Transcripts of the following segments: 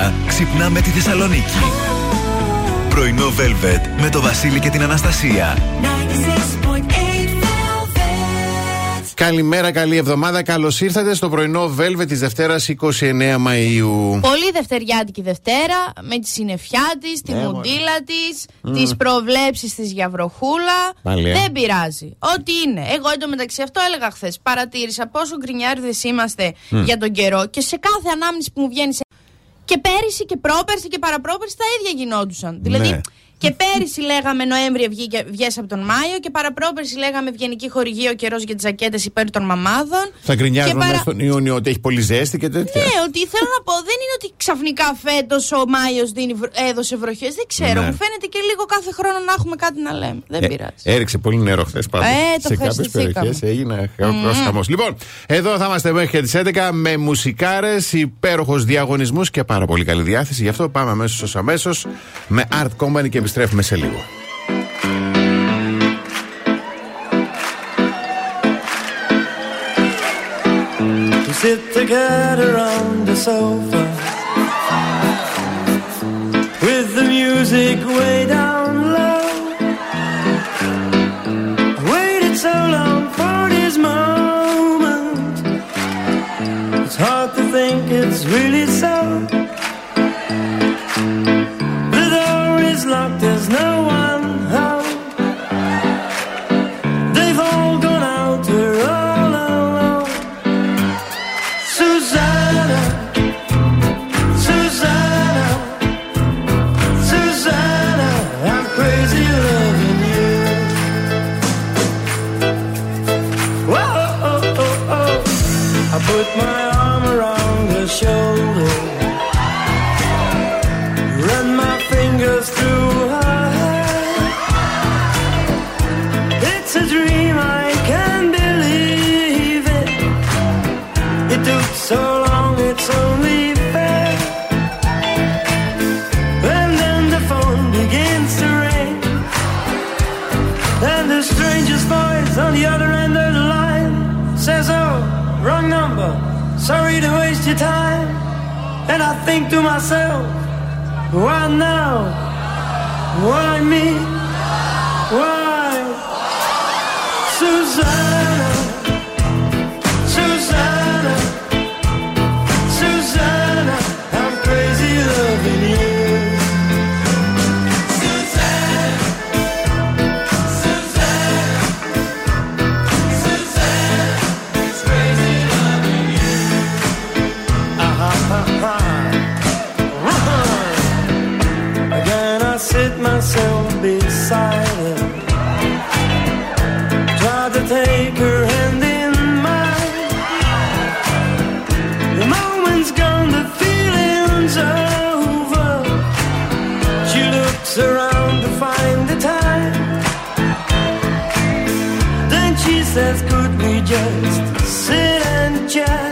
μέρα ξυπνάμε τη Θεσσαλονίκη. Πρωινό Velvet με το Βασίλη και την Αναστασία. Καλημέρα, καλή εβδομάδα. Καλώς ήρθατε στο πρωινό Velvet της Δευτέρας 29 Μαου. Πολύ δευτεριάτικη Δευτέρα με τη συννεφιά της, τη Ναι, μουντίλα της, mm. τις προβλέψεις της για βροχούλα. Πάλι, ε. Δεν πειράζει. Ό,τι είναι. Εγώ εντωμεταξύ αυτό έλεγα χθες. Παρατήρησα πόσο γκρινιάριδες είμαστε για τον καιρό και σε κάθε ανάμνηση που μου βγαίνει. σε- Και πέρυσι και πρόπερσι και παραπρόπερσι τα ίδια γινόντουσαν. Δηλαδή. Ναι. Και πέρυσι λέγαμε Νοέμβρη βγες από τον Μάιο και παραπρόπερσι λέγαμε Ευγενική χορηγία ο καιρός για τις ζακέτες υπέρ των μαμάδων. Θα γκρινιάζουμε Και παρα- μέσα στον Ιούνιο ότι έχει πολύ ζέστη και τέτοια. ναι, ότι θέλω να πω, δεν είναι ότι ξαφνικά φέτος ο Μάιος έδωσε βροχές. Δεν ξέρω. Ναι. Μου φαίνεται και λίγο κάθε χρόνο να έχουμε κάτι να λέμε. Δεν Ε, πειράζει. έριξε πολύ νερό χθες πάντω. Ε, το σε κάποιες ευχαριστηθήκαμε. περιοχές έγινε mm. χαμός. Λοιπόν, εδώ θα είμαστε μέχρι και τις 11 με μουσικάρες, υπέροχου διαγωνισμού και πάρα πολύ καλή διάθεση. Γι' αυτό πάμε αμέσως αμέσως με Art Company και επιστρέφουμε σε λίγο. We sit together on the sofa Sorry to waste your time. And I think to myself, Why now? Why me? Why? Susanna. Myself beside her. Try to take her hand in mine. The moment's gone, the feeling's over. She looks around to find the time. Then she says, Could we just sit and chat?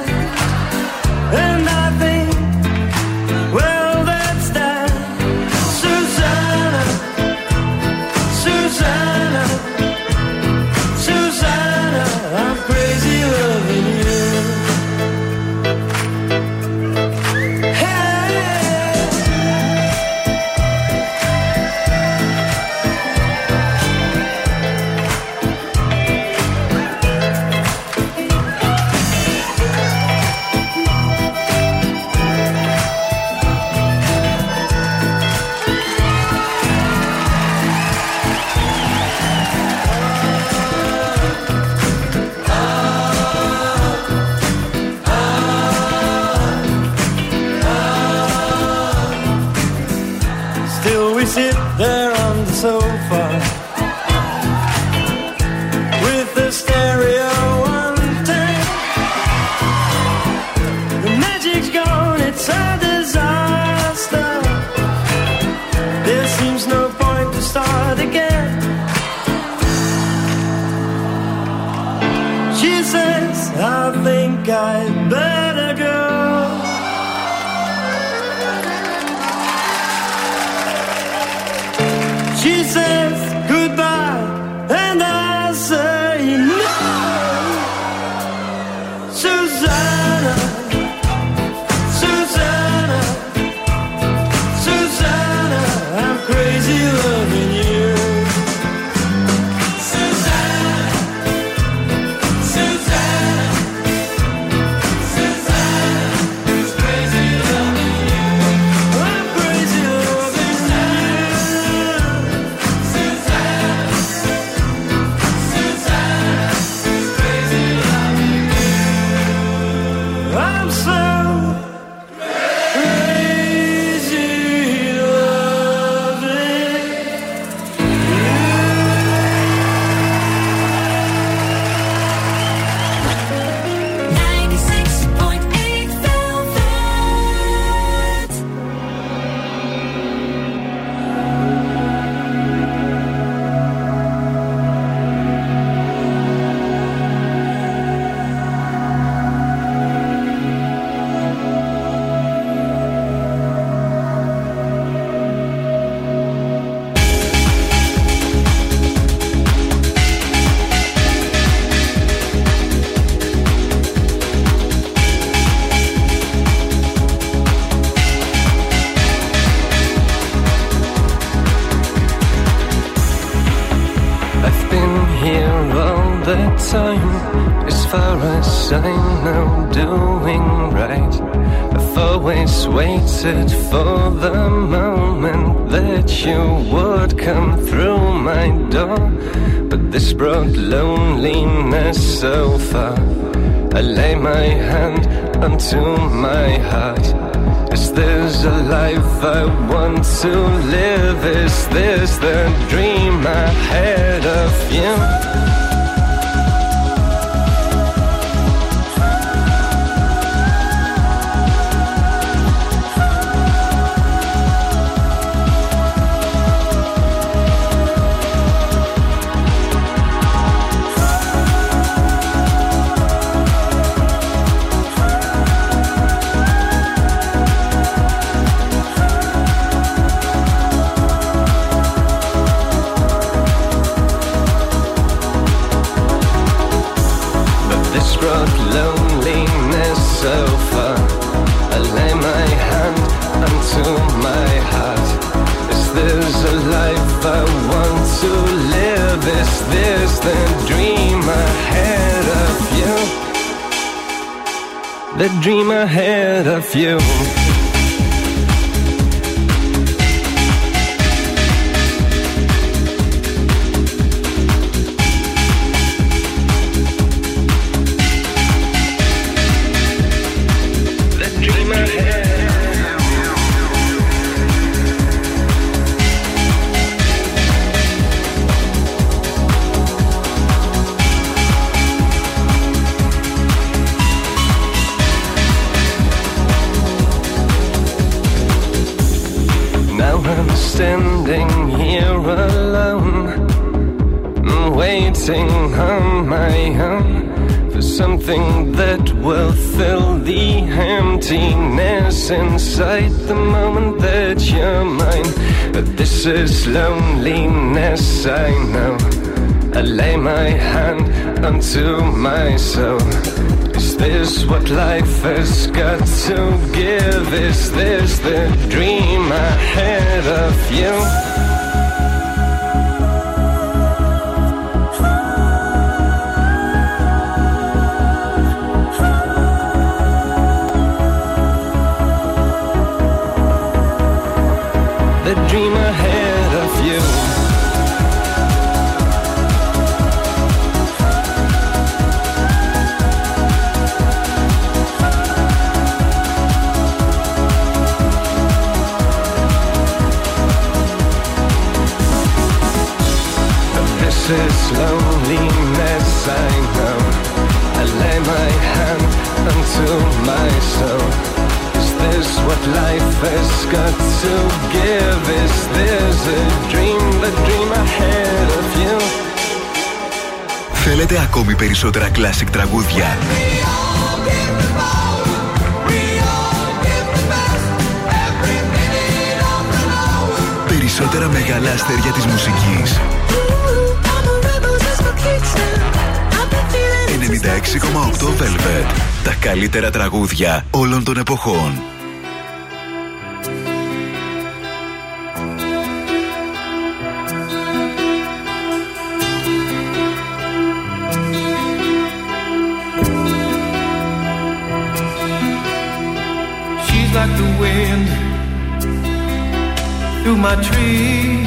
My tree.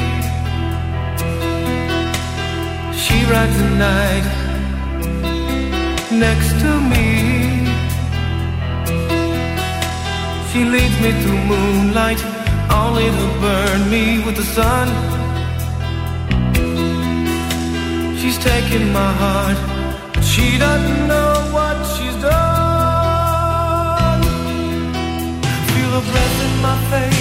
She rides the night next to me. She leads me through moonlight, only to burn me with the sun. She's taking my heart, but she doesn't know what she's done. Feel her breath in my face,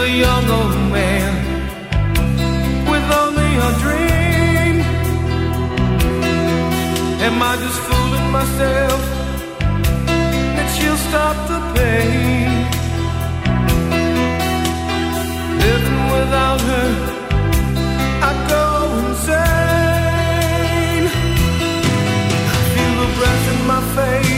A young old man with only a dream. Am I just fooling myself that she'll stop the pain? Living without her, I go insane. I feel the breath in my face,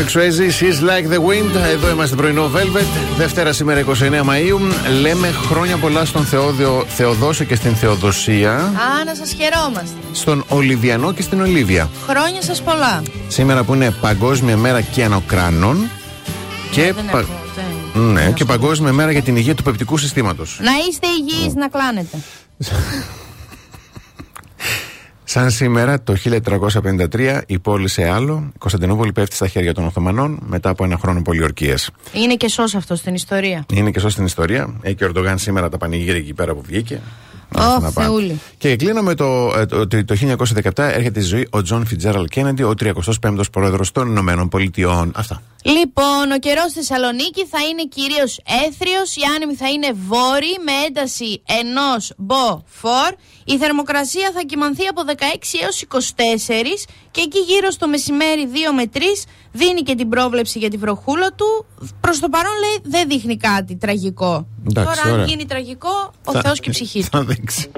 Patrick Swayze, She's Like the Wind. Εδώ είμαστε πρωινό Velvet. Δευτέρα σήμερα 29 Μαου. Λέμε χρόνια πολλά στον Θεόδιο, Θεοδόση και στην Θεοδοσία. Α, να σας χαιρόμαστε. Στον Ολιβιανό και στην Ολίβια. Χρόνια σας πολλά. Σήμερα που είναι Παγκόσμια Μέρα Κιανοκράνων. Και, Δεν πα- έχω, δεν- ναι, και Παγκόσμια Μέρα για την Υγεία του Πεπτικού Συστήματος. Να είστε υγιείς, να κλάνετε. Σαν σήμερα το 1353 η πόλη εάλω, η Κωνσταντινούπολη πέφτει στα χέρια των Οθωμανών μετά από ένα χρόνο πολιορκίας. Είναι και σωστό αυτό στην ιστορία. Είναι και σωστή στην ιστορία. Έχει και ο Ερντογάν σήμερα τα πανηγύρια εκεί πέρα που βγήκε. Άστα Ω, να πάμε. Θεούλη. Και κλείνω με το ε, το- ότι το 1917 έρχεται στη ζωή ο Τζον Φιτζέραλντ Κέννεντι, ο 35ο πρόεδρος των Ηνωμένων Πολιτειών. Αυτά. Λοιπόν, ο καιρός στη Θεσσαλονίκη θα είναι κυρίως αίθριος, οι άνεμοι θα είναι βόρειοι με ένταση ενός μποφόρ. Η θερμοκρασία θα κυμανθεί από 16 έως 24 και εκεί γύρω στο μεσημέρι 2 με 3 δίνει και την πρόβλεψη για τη βροχούλα του. Προς το παρόν λέει δεν δείχνει κάτι τραγικό. Εντάξει, Τώρα αν ωραία. γίνει τραγικό, ο Θα- Θεός και η ψυχή του. Θα δείξει.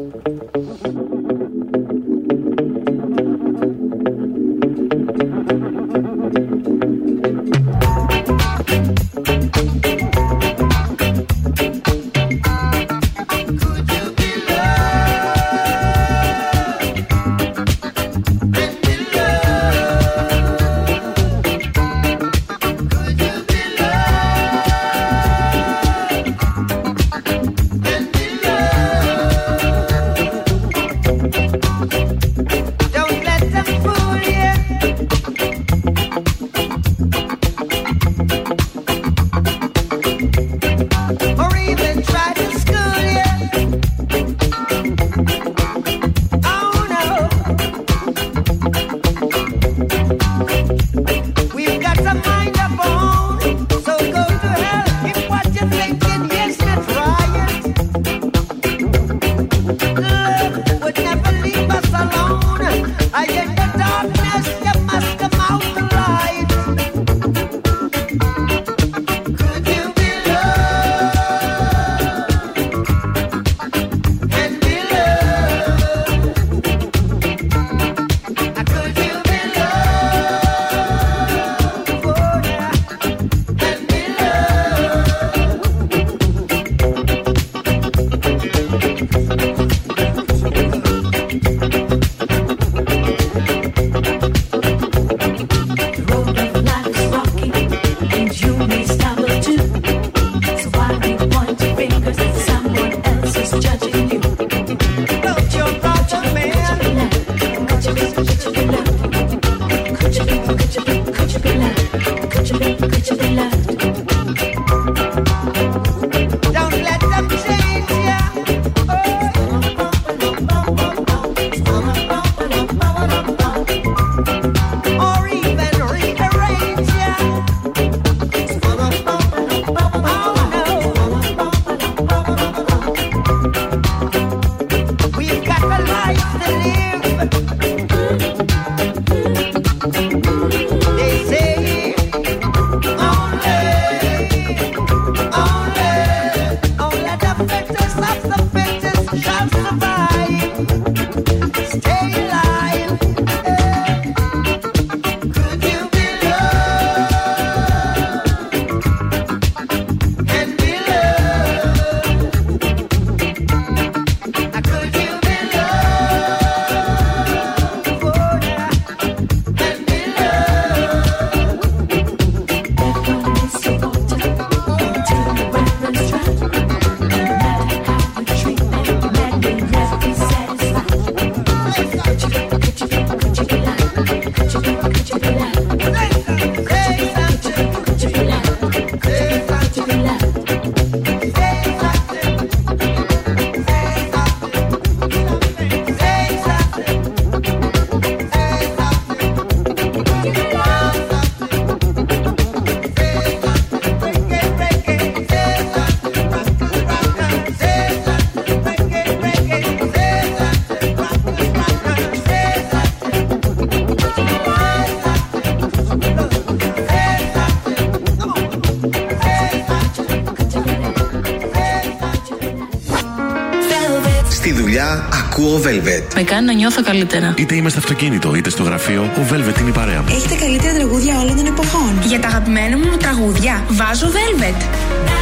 Ακούω Velvet. Με κάνει να νιώθω καλύτερα. Είτε είμαι στο αυτοκίνητο, είτε στο γραφείο, ο Velvet είναι η παρέα μου. Έχετε καλύτερη τραγούδια όλων των εποχών. Για τα αγαπημένα μου τραγούδια, βάζω Velvet.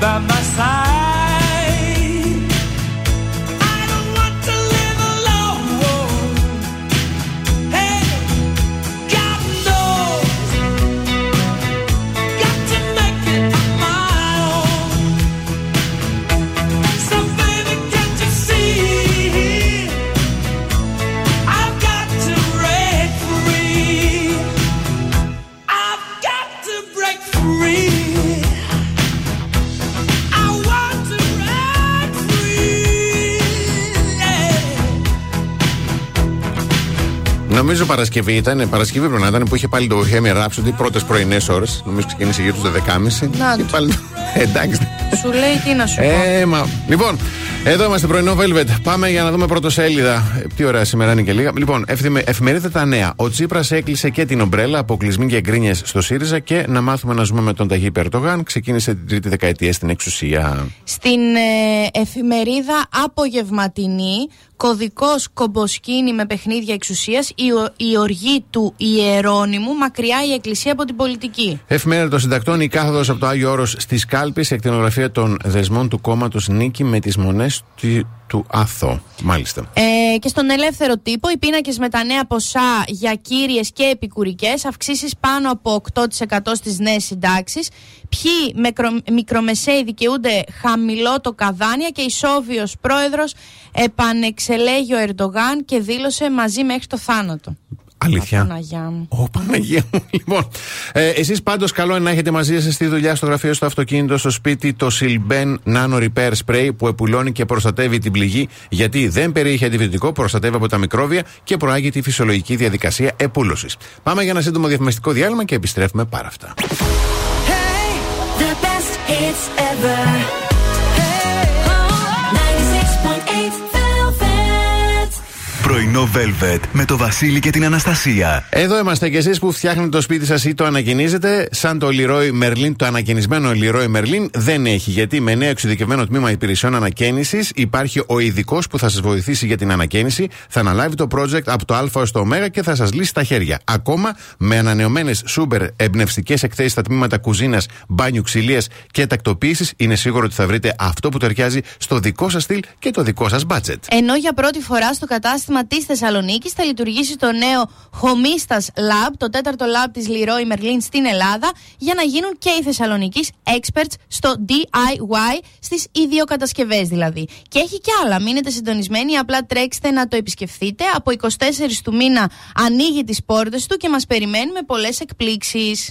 By my Νομίζω Παρασκευή ήταν, Παρασκευή πρέπει να ήταν που είχε πάλι το Bohemian Rhapsody πρώτες πρωινές ώρες. Νομίζω ξεκίνησε γύρω στις 12.30. Να Και του. πάλι. Εντάξει. Σου λέει τι να σου πω. Ε, μα. Λοιπόν, εδώ είμαστε πρωινό Velvet. Πάμε για να δούμε πρωτοσέλιδα. Ε, Τι ωραία σήμερα είναι και λίγα. Λοιπόν, ευθυμε- εφημερίδα τα νέα. Ο Τσίπρας έκλεισε και την ομπρέλα, αποκλεισμοί και γκρίνιε στο ΣΥΡΙΖΑ και να μάθουμε να ζούμε με τον Ταγί Περτογάν. Ξεκίνησε την τρίτη δεκαετία στην εξουσία. Στην ε, εφημερίδα Απογευματινή, κωδικός κομποσκίνη με παιχνίδια εξουσίας, η, ο- η οργή του Ιερώνυμου, μακριά η εκκλησία από την πολιτική. Εφημερίδα των συντακτών, η κάθοδος από το Άγιο Όρος στι Κάλπης, εκτενογραφία των δεσμών του κόμματος Νίκη με τις μονές του, του Αθώ. Μάλιστα. Ε, και στον ελεύθερο τύπο, οι πίνακες με τα νέα ποσά για κύριες και επικουρικές, αυξήσεις πάνω από 8% στις νέες συντάξεις. Ποιοι μικρο, μικρομεσαίοι δικαιούνται χαμηλό το καδάνια και ισόβιος πρόεδρος επανεξελέγει ο Ερντογάν και δήλωσε μαζί μέχρι το θάνατο. Αλήθεια. Παναγιά μου. Ω, Παναγία μου. Λοιπόν, ε, εσείς πάντως καλό είναι να έχετε μαζί σας στη δουλειά, στο γραφείο, στο αυτοκίνητο, στο σπίτι το Silben Nano Repair Spray που επουλώνει και προστατεύει την πληγή γιατί δεν περιέχει αντιβιωτικό, προστατεύει από τα μικρόβια και προάγει τη φυσιολογική διαδικασία επούλωσης. Πάμε για ένα σύντομο διαφημιστικό διάλειμμα και επιστρέφουμε πάρα αυτά. ever. Πρωινό Velvet με το Βασίλη και την Αναστασία. Εδώ είμαστε κι εσείς που φτιάχνετε το σπίτι σας ή το ανακαινίζετε. Σαν το Leroy Merlin, το ανακαινισμένο Leroy Merlin δεν έχει. Γιατί με νέο εξειδικευμένο τμήμα υπηρεσιών ανακαίνησης υπάρχει ο ειδικός που θα σας βοηθήσει για την ανακαίνιση. Θα αναλάβει το project από το Α έω το Ω και θα σας λύσει τα χέρια. Ακόμα με ανανεωμένες σούπερ εμπνευστικές εκθέσεις στα τμήματα κουζίνας, μπάνιου, ξυλίας και τακτοποίησης, είναι σίγουρο ότι θα βρείτε αυτό που ταιριάζει στο δικό σας στυλ και το δικό σας budget. Ενώ για πρώτη φορά στο κατάστημα της Θεσσαλονίκης θα λειτουργήσει το νέο Homistas Lab, το τέταρτο lab της Leroy Merlin στην Ελλάδα, για να γίνουν και οι Θεσσαλονίκης experts στο DIY, στις ιδιοκατασκευές δηλαδή. Και έχει και άλλα. Μείνετε συντονισμένοι, απλά τρέξτε να το επισκεφθείτε. Από 24 του μήνα ανοίγει τις πόρτες του και μας περιμένει με πολλές εκπλήξεις.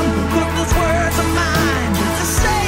those words are mine. To say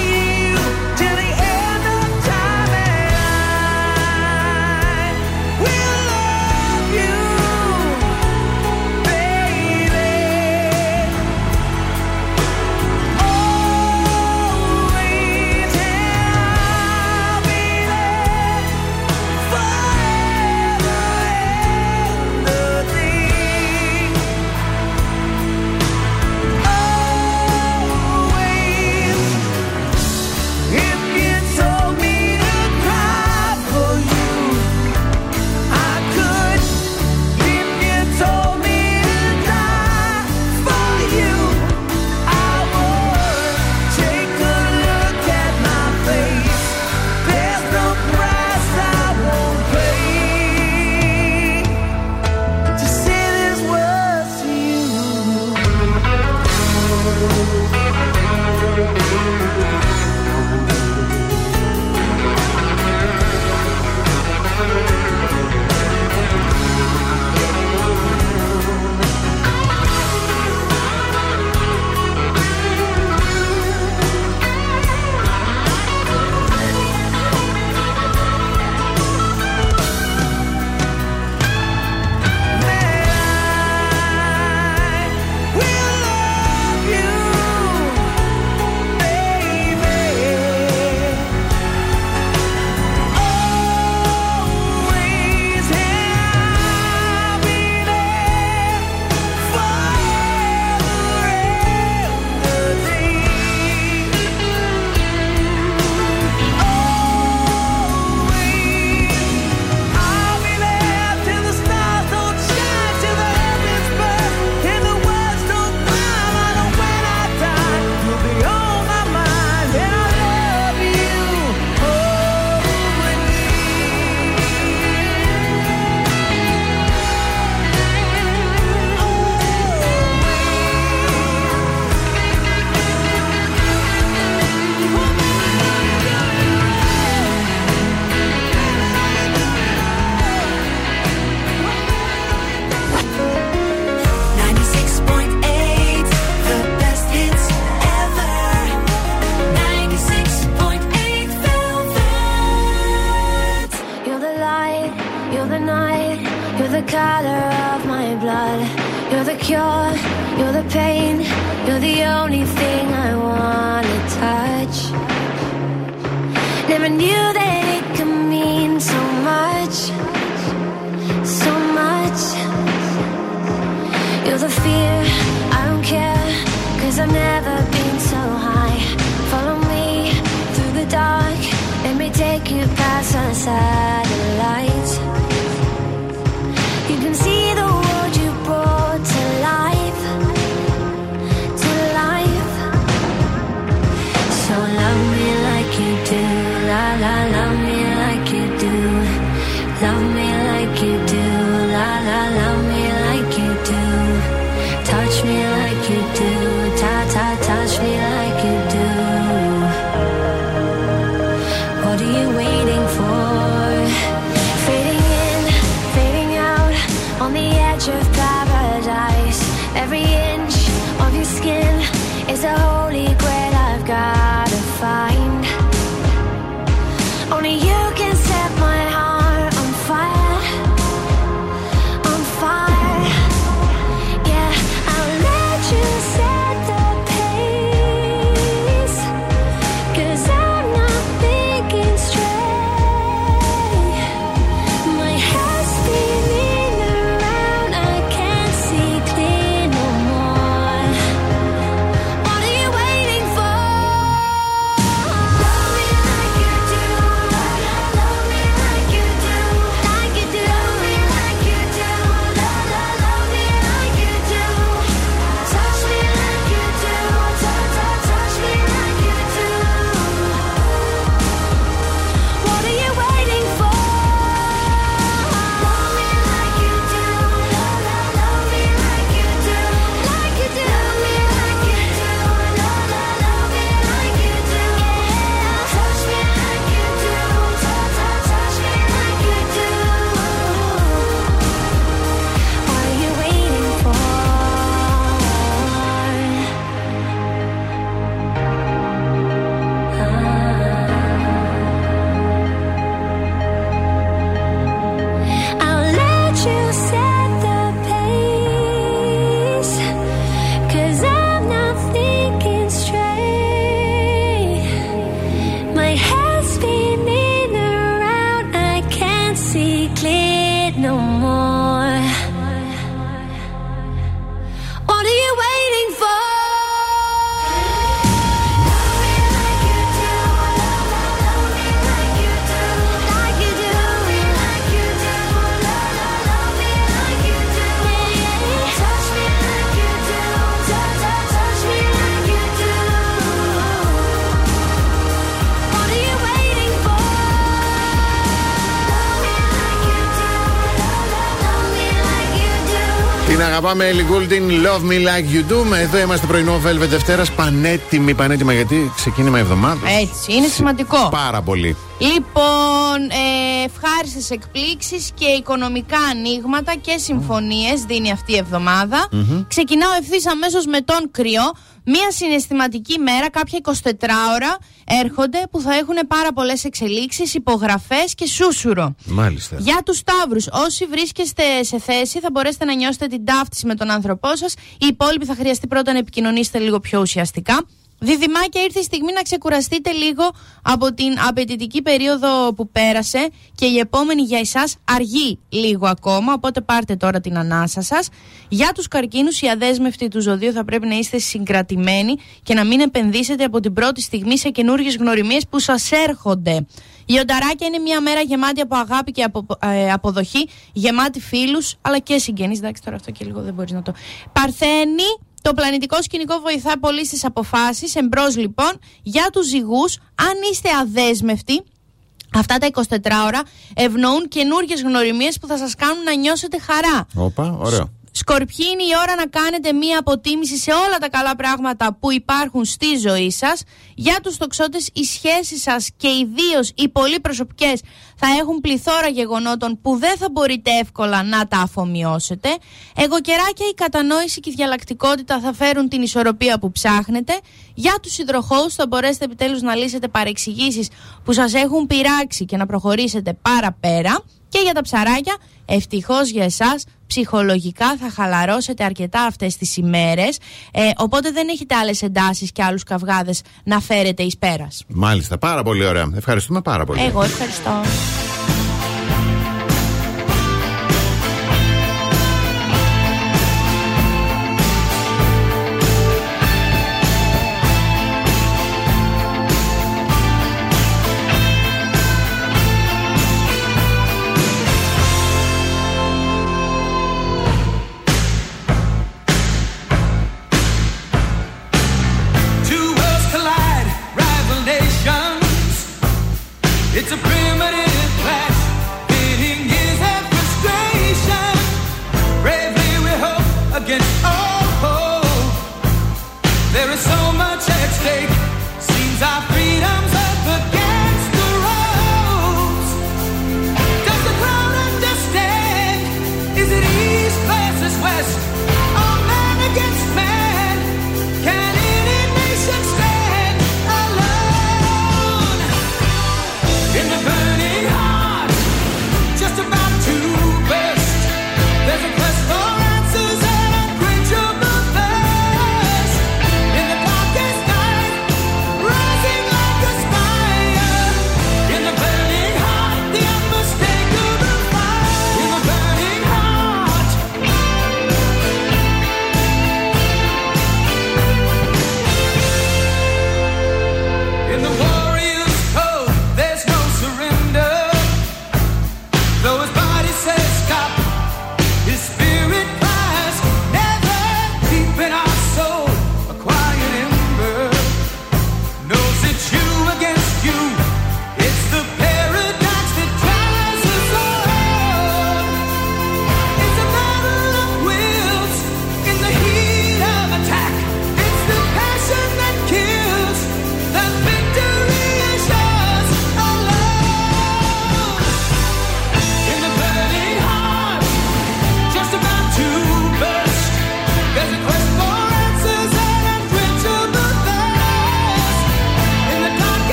αγαπάμε Ellie Goulding, Love Me Like You Do. Εδώ είμαστε πρωινό Velvet Δευτέρας. Πανέτοιμη, πανέτοιμα γιατί ξεκίνημα εβδομάδας. Έτσι, είναι σημαντικό. Πάρα πολύ. Λοιπόν, ε, ευχάριστες εκπλήξεις και οικονομικά ανοίγματα και συμφωνίες δίνει αυτή η εβδομάδα. Ξεκινάω ευθύς αμέσως με τον κρυό. Μία συναισθηματική μέρα, κάποια 24 ώρα έρχονται που θα έχουν πάρα πολλές εξελίξεις, υπογραφές και σούσουρο. Μάλιστα. Για τους Σταύρους, όσοι βρίσκεστε σε θέση θα μπορέσετε να νιώσετε την ταύτιση με τον άνθρωπό σας. Οι υπόλοιποι θα χρειαστεί πρώτα να επικοινωνήσετε λίγο πιο ουσιαστικά. Διδυμάκια ήρθε η στιγμή να ξεκουραστείτε λίγο από την απαιτητική περίοδο που πέρασε και η επόμενη για εσάς αργεί λίγο ακόμα, οπότε πάρτε τώρα την ανάσα σας. Για τους καρκίνους οι αδέσμευτοι του ζωδίου θα πρέπει να είστε συγκρατημένοι και να μην επενδύσετε από την πρώτη στιγμή σε καινούργιες γνωριμίες που σας έρχονται. Η Ονταράκια είναι μια μέρα γεμάτη από αγάπη και από, ε, αποδοχή, γεμάτη φίλους αλλά και συγγενείς. Εντάξει, τώρα αυτό και λίγο δεν μπορείς να το. Παρθένη, το πλανητικό σκηνικό βοηθά πολύ στις αποφάσεις. Εμπρός λοιπόν, για τους ζυγούς, αν είστε αδέσμευτοι, Αυτά τα 24 ώρα ευνοούν καινούργιες γνωριμίες που θα σας κάνουν να νιώσετε χαρά. Όπα, ωραίο. Σκορπιοί είναι η ώρα να κάνετε μία αποτίμηση σε όλα τα καλά πράγματα που υπάρχουν στη ζωή σας. Για τους τοξότες οι σχέσεις σας και ιδίως οι πολύ προσωπικές θα έχουν πληθώρα γεγονότων που δεν θα μπορείτε εύκολα να τα αφομοιώσετε. Εγωκεράκια η κατανόηση και η διαλλακτικότητα θα φέρουν την ισορροπία που ψάχνετε. Για τους υδροχώους θα μπορέσετε επιτέλους να λύσετε παρεξηγήσεις που σας έχουν πειράξει και να προχωρήσετε παραπέρα. Και για τα ψαράκια, ευτυχώς για εσάς, ψυχολογικά θα χαλαρώσετε αρκετά αυτές τις ημέρες, ε, οπότε δεν έχετε άλλες εντάσεις και άλλους καυγάδες να φέρετε εις πέρας. Μάλιστα, πάρα πολύ ωραία. Ευχαριστούμε πάρα πολύ. Εγώ ευχαριστώ.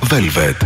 Velvet.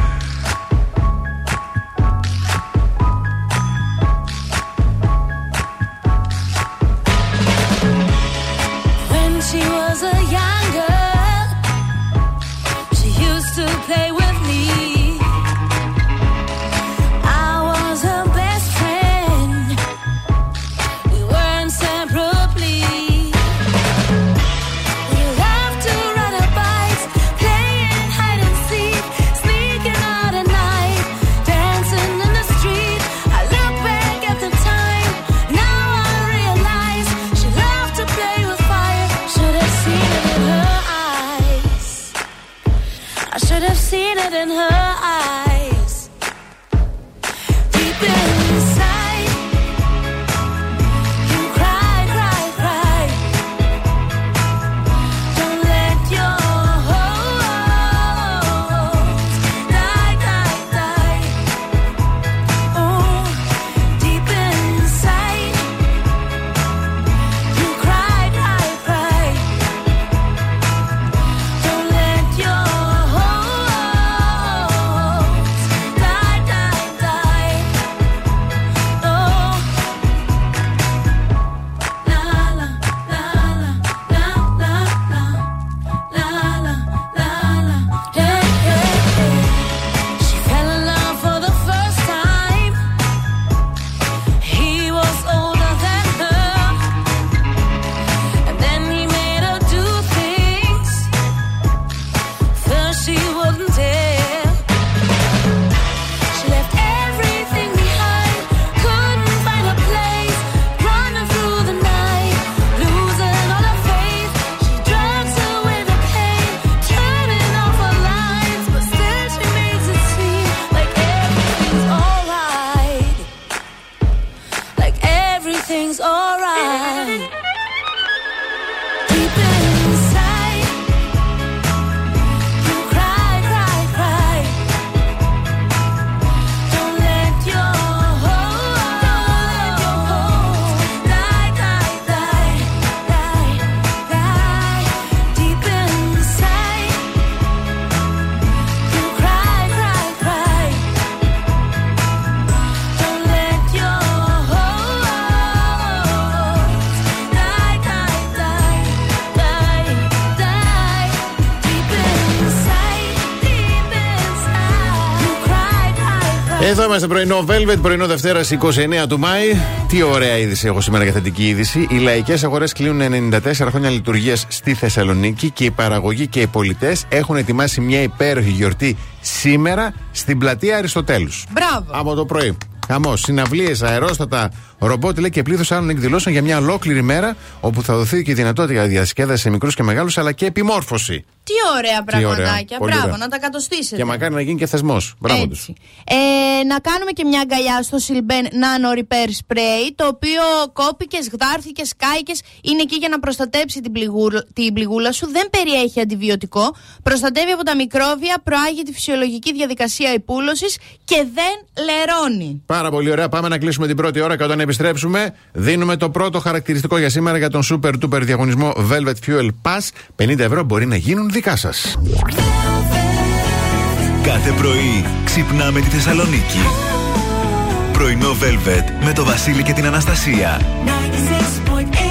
Εδώ είμαστε πρωινό Velvet, πρωινό Δευτέρα 29 του Μάη. Τι ωραία είδηση έχω σήμερα για θετική είδηση. Οι λαϊκές αγορές κλείνουν 94 χρόνια λειτουργίας στη Θεσσαλονίκη και οι παραγωγοί και οι πολιτές έχουν ετοιμάσει μια υπέροχη γιορτή σήμερα στην πλατεία Αριστοτέλους. Μπράβο. Από το πρωί. Χαμός, συναυλίες, αερόστατα, ρομπότ λέει και πλήθος άλλων εκδηλώσεων για μια ολόκληρη μέρα όπου θα δοθεί και η δυνατότητα για διασκέδαση σε μικρούς και μεγάλους αλλά και επιμόρφωση. Τι ωραία Τι ωραία. πραγματάκια. Πολύ Μπράβο, ωραία. να τα κατοστήσετε. Και μακάρι να γίνει και θεσμός. Μπράβο τους. Έτσι. Ε, να κάνουμε και μια αγκαλιά στο Silben Nano Repair Spray, το οποίο κόπηκες, γδάρθηκες, κάηκες, είναι εκεί για να προστατέψει την, πληγούλα, την πληγούλα σου. Δεν περιέχει αντιβιωτικό, προστατεύει από τα μικρόβια, προάγει τη φυσιολογική διαδικασία υπούλωσης και δεν λερώνει. Πάρα πολύ ωραία. Πάμε να κλείσουμε την πρώτη ώρα και όταν επιστρέψουμε, δίνουμε το πρώτο χαρακτηριστικό για σήμερα για τον super duper διαγωνισμό Velvet Fuel Pass. 50 ευρώ μπορεί να γίνουν δικά σας. Κάθε πρωί ξυπνάμε τη Θεσσαλονίκη. Πρωινό Velvet με το Βασίλη και την Αναστασία. 96.8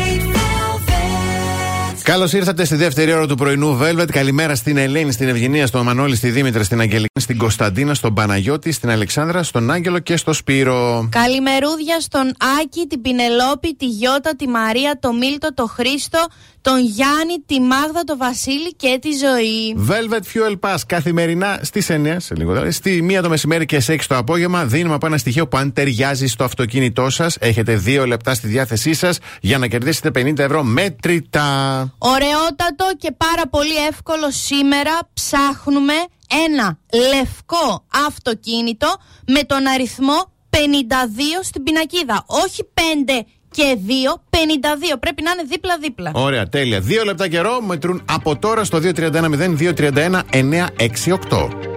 Καλώς ήρθατε στη δεύτερη ώρα του πρωινού Velvet. Καλημέρα στην Ελένη, στην Ευγενία, στον Μανώλη, στη Δήμητρα, στην Αγγελική, στην Κωνσταντίνα, στον Παναγιώτη, στην Αλεξάνδρα, στον Άγγελο και στο Σπύρο. Καλημερούδια στον Άκη, την Πινελόπη, τη Γιώτα, τη Μαρία, το Μίλτο, το Χρήστο, τον Γιάννη, τη Μάγδα, το Βασίλη και τη Ζωή. Velvet Fuel Pass καθημερινά στις 9, σε λίγο τώρα, στη 1 το μεσημέρι και σε 6 το απόγευμα. Δίνουμε από ένα στοιχείο που αν ταιριάζει στο αυτοκίνητό σας, έχετε 2 λεπτά στη διάθεσή σας για να κερδίσετε 50 ευρώ μέτρητα. Ωραιότατο και πάρα πολύ εύκολο σήμερα ψάχνουμε ένα λευκό αυτοκίνητο με τον αριθμό 52 στην πινακίδα. Όχι 5 και 2, 52. Πρέπει να είναι δίπλα-δίπλα. Ωραία, τέλεια. 2 λεπτά καιρό μετρούν από τώρα στο 231 231 968.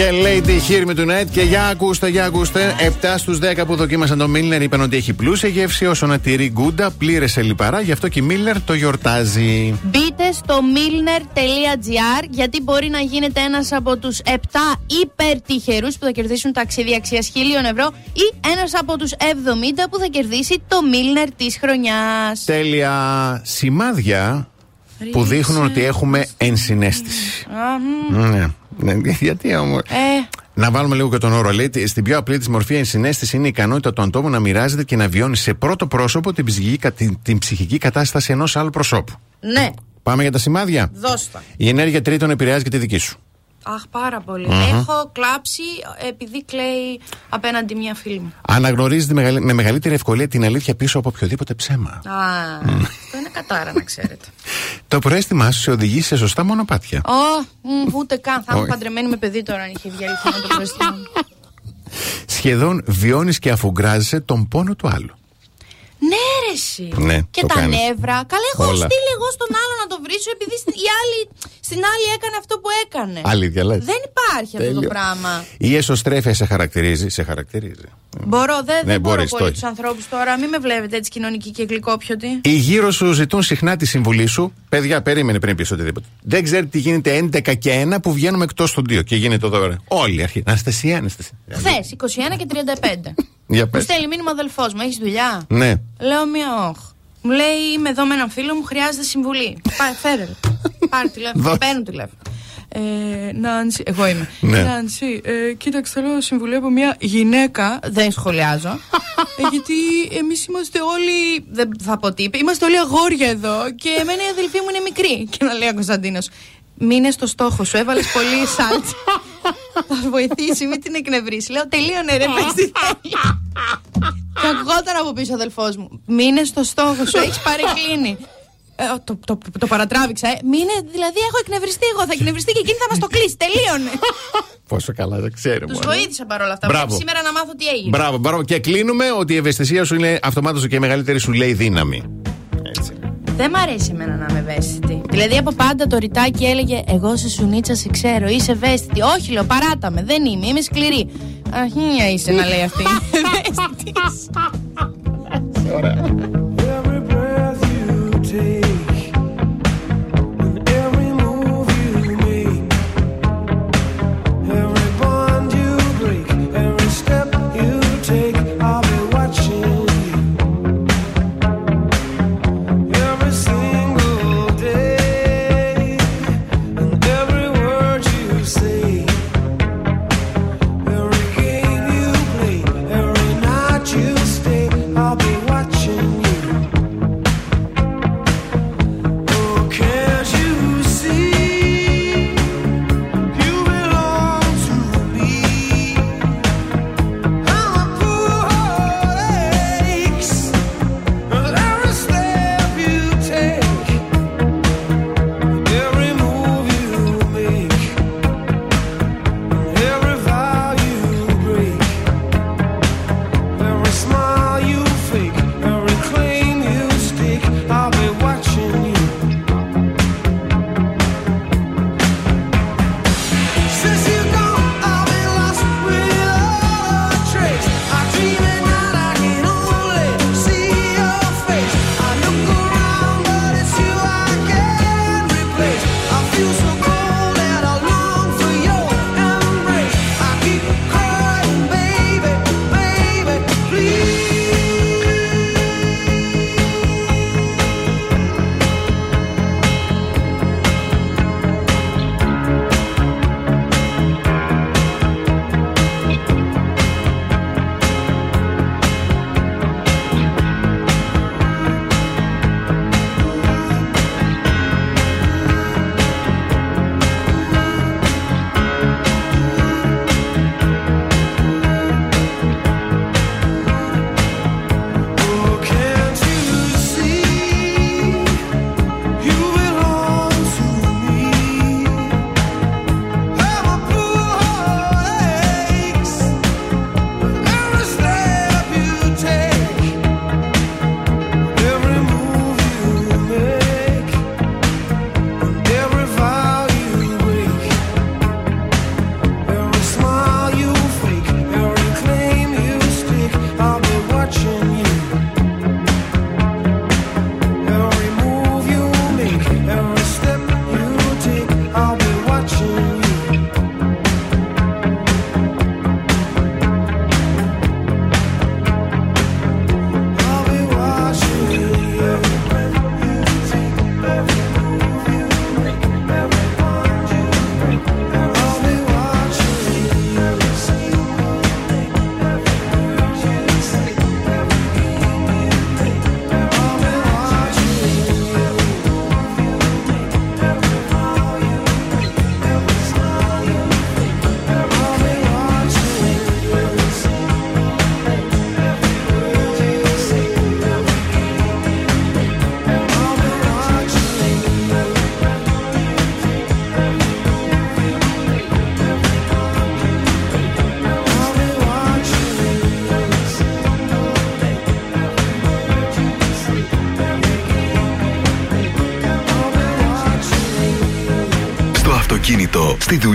και Lady Hear Me Tonight. Και για ακούστε, για ακούστε. 7 στους 10 που δοκίμασαν το Μίλνερ είπαν ότι έχει πλούσια γεύση όσο να τηρεί γκούντα, πλήρες σε λιπαρά. Γι' αυτό και η Μίλνερ το γιορτάζει. Μπείτε στο milner.gr γιατί μπορεί να γίνετε ένας από τους 7 υπερτυχερούς που θα κερδίσουν ταξίδια αξίας χίλιων ευρώ ή ένας από τους 70 που θα κερδίσει το Milner της χρονιάς. Τέλεια σημάδια που δείχνουν ότι έχουμε ενσυναίσθηση. Α, μ. Ναι. Ναι. Γιατί όμως; Ε, Να βάλουμε λίγο και τον όρο. Λέει ότι στην πιο απλή της μορφή, η ενσυναίσθηση είναι η ικανότητα του ατόμου να μοιράζεται και να βιώνει σε πρώτο πρόσωπο την ψυχική, κα- την, την ψυχική κατάσταση ενός άλλου προσώπου. ναι, Πάμε για τα σημάδια. δώστα. Η ενέργεια τρίτων επηρεάζει και τη δική σου. Αχ, πάρα πολύ. Μμμ. Έχω κλάψει επειδή κλαίει απέναντι μια φίλη μου. Αναγνωρίζει μεγαλ- με μεγαλύτερη ευκολία την αλήθεια πίσω από οποιοδήποτε ψέμα. Α, αυτό είναι κατάρα να ξέρετε. Το προέστημά σου σε οδηγεί σε σωστά μονοπάτια. Ω, μ, ούτε καν. Θα ήμουν Όχι. παντρεμένη με παιδί τώρα αν είχε βγει αληθινό το προστήμιο. Σχεδόν βιώνεις και αφουγκράζεσαι τον πόνο του άλλου. Ναι, ρε, εσύ. Ναι, και το τα κάνεις. νεύρα. Καλά, έχω Όλα. στείλει εγώ στον άλλο να το βρίσω επειδή στην- οι άλλοι Στην άλλη έκανε αυτό που έκανε. Αλήθεια λες. Δεν υπάρχει αυτό το Τέλειο. πράγμα. Η εσωστρέφεια σε χαρακτηρίζει. Σε χαρακτηρίζει. Μπορώ, δεν, Ναι, δεν μπορώ μπορείς, πολύ το του έχεις. ανθρώπους τώρα. Μην με βλέπετε έτσι κοινωνική και γλυκόπιωτη. Οι γύρω σου ζητούν συχνά τη συμβουλή σου. Παιδιά, περίμενε πριν πεις οτιδήποτε. Δεν ξέρετε τι γίνεται 11 και 1 που βγαίνουμε εκτός του 2 και γίνεται εδώ τώρα. Όλοι αρχή. Αναστασία, Αναστασία. Χθε, 21 και 35. Για Μου πες. στέλνει μήνυμα αδελφός μου, έχεις δουλειά; Ναι. Λέω μία όχ. Μου λέει είμαι εδώ με έναν φίλο μου, χρειάζεται συμβουλή. Πάρε, φέρε. Πάρε τηλέφωνο. Δώσε. Παίρνω τηλέφωνο. Ε, Νάνση, εγώ είμαι. Ναι. Νάνση, ε, κοίταξε, θέλω συμβουλή από μια γυναίκα. Δεν σχολιάζω. ε, γιατί εμείς είμαστε όλοι. Δεν θα πω τι είπε. Είμαστε όλοι αγόρια εδώ και εμένα η αδελφή μου είναι μικρή. Και να λέει ο Κωνσταντίνος. Μείνες στο στόχο σου, έβαλες πολύ σάλτσα. θα βοηθήσει, μην την εκνευρίσει. Λέω, τελείωνε ρε, πες τι θέλει. Και ακουγόταν από πίσω ο αδελφός μου. Μείνες στο στόχο σου, έχεις παρεκκλίνει. Ε, το, το, το, το παρατράβηξα, ε. Μείνε, δηλαδή έχω εκνευριστεί εγώ. Θα εκνευριστεί και εκείνη θα μας το κλείσει. Τελείωνε. Πόσο καλά, δεν ξέρω. Τους μωρέ. βοήθησα παρόλα αυτά. Μπράβο. Πρέπει σήμερα να μάθω τι έγινε. Μπράβο, μπράβο. Και κλείνουμε ότι η ευαισθησία σου είναι αυτομάτως και η μεγαλύτερη σου λέει δύναμη. Έτσι. Δεν μ' αρέσει εμένα να είμαι ευαίσθητη. Δηλαδή από πάντα το ρητάκι έλεγε Εγώ σε σουνίτσα σε ξέρω, είσαι ευαίσθητη. Όχι, λέω, παράτα με, δεν είμαι, είμαι σκληρή. Αχίνια είσαι να λέει αυτή. Ευαίσθητης.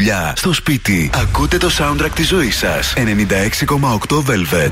Δουλειά, στο σπίτι. Ακούτε το soundtrack της ζωής σας. 96,8 Velvet.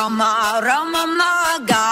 рома, рома много.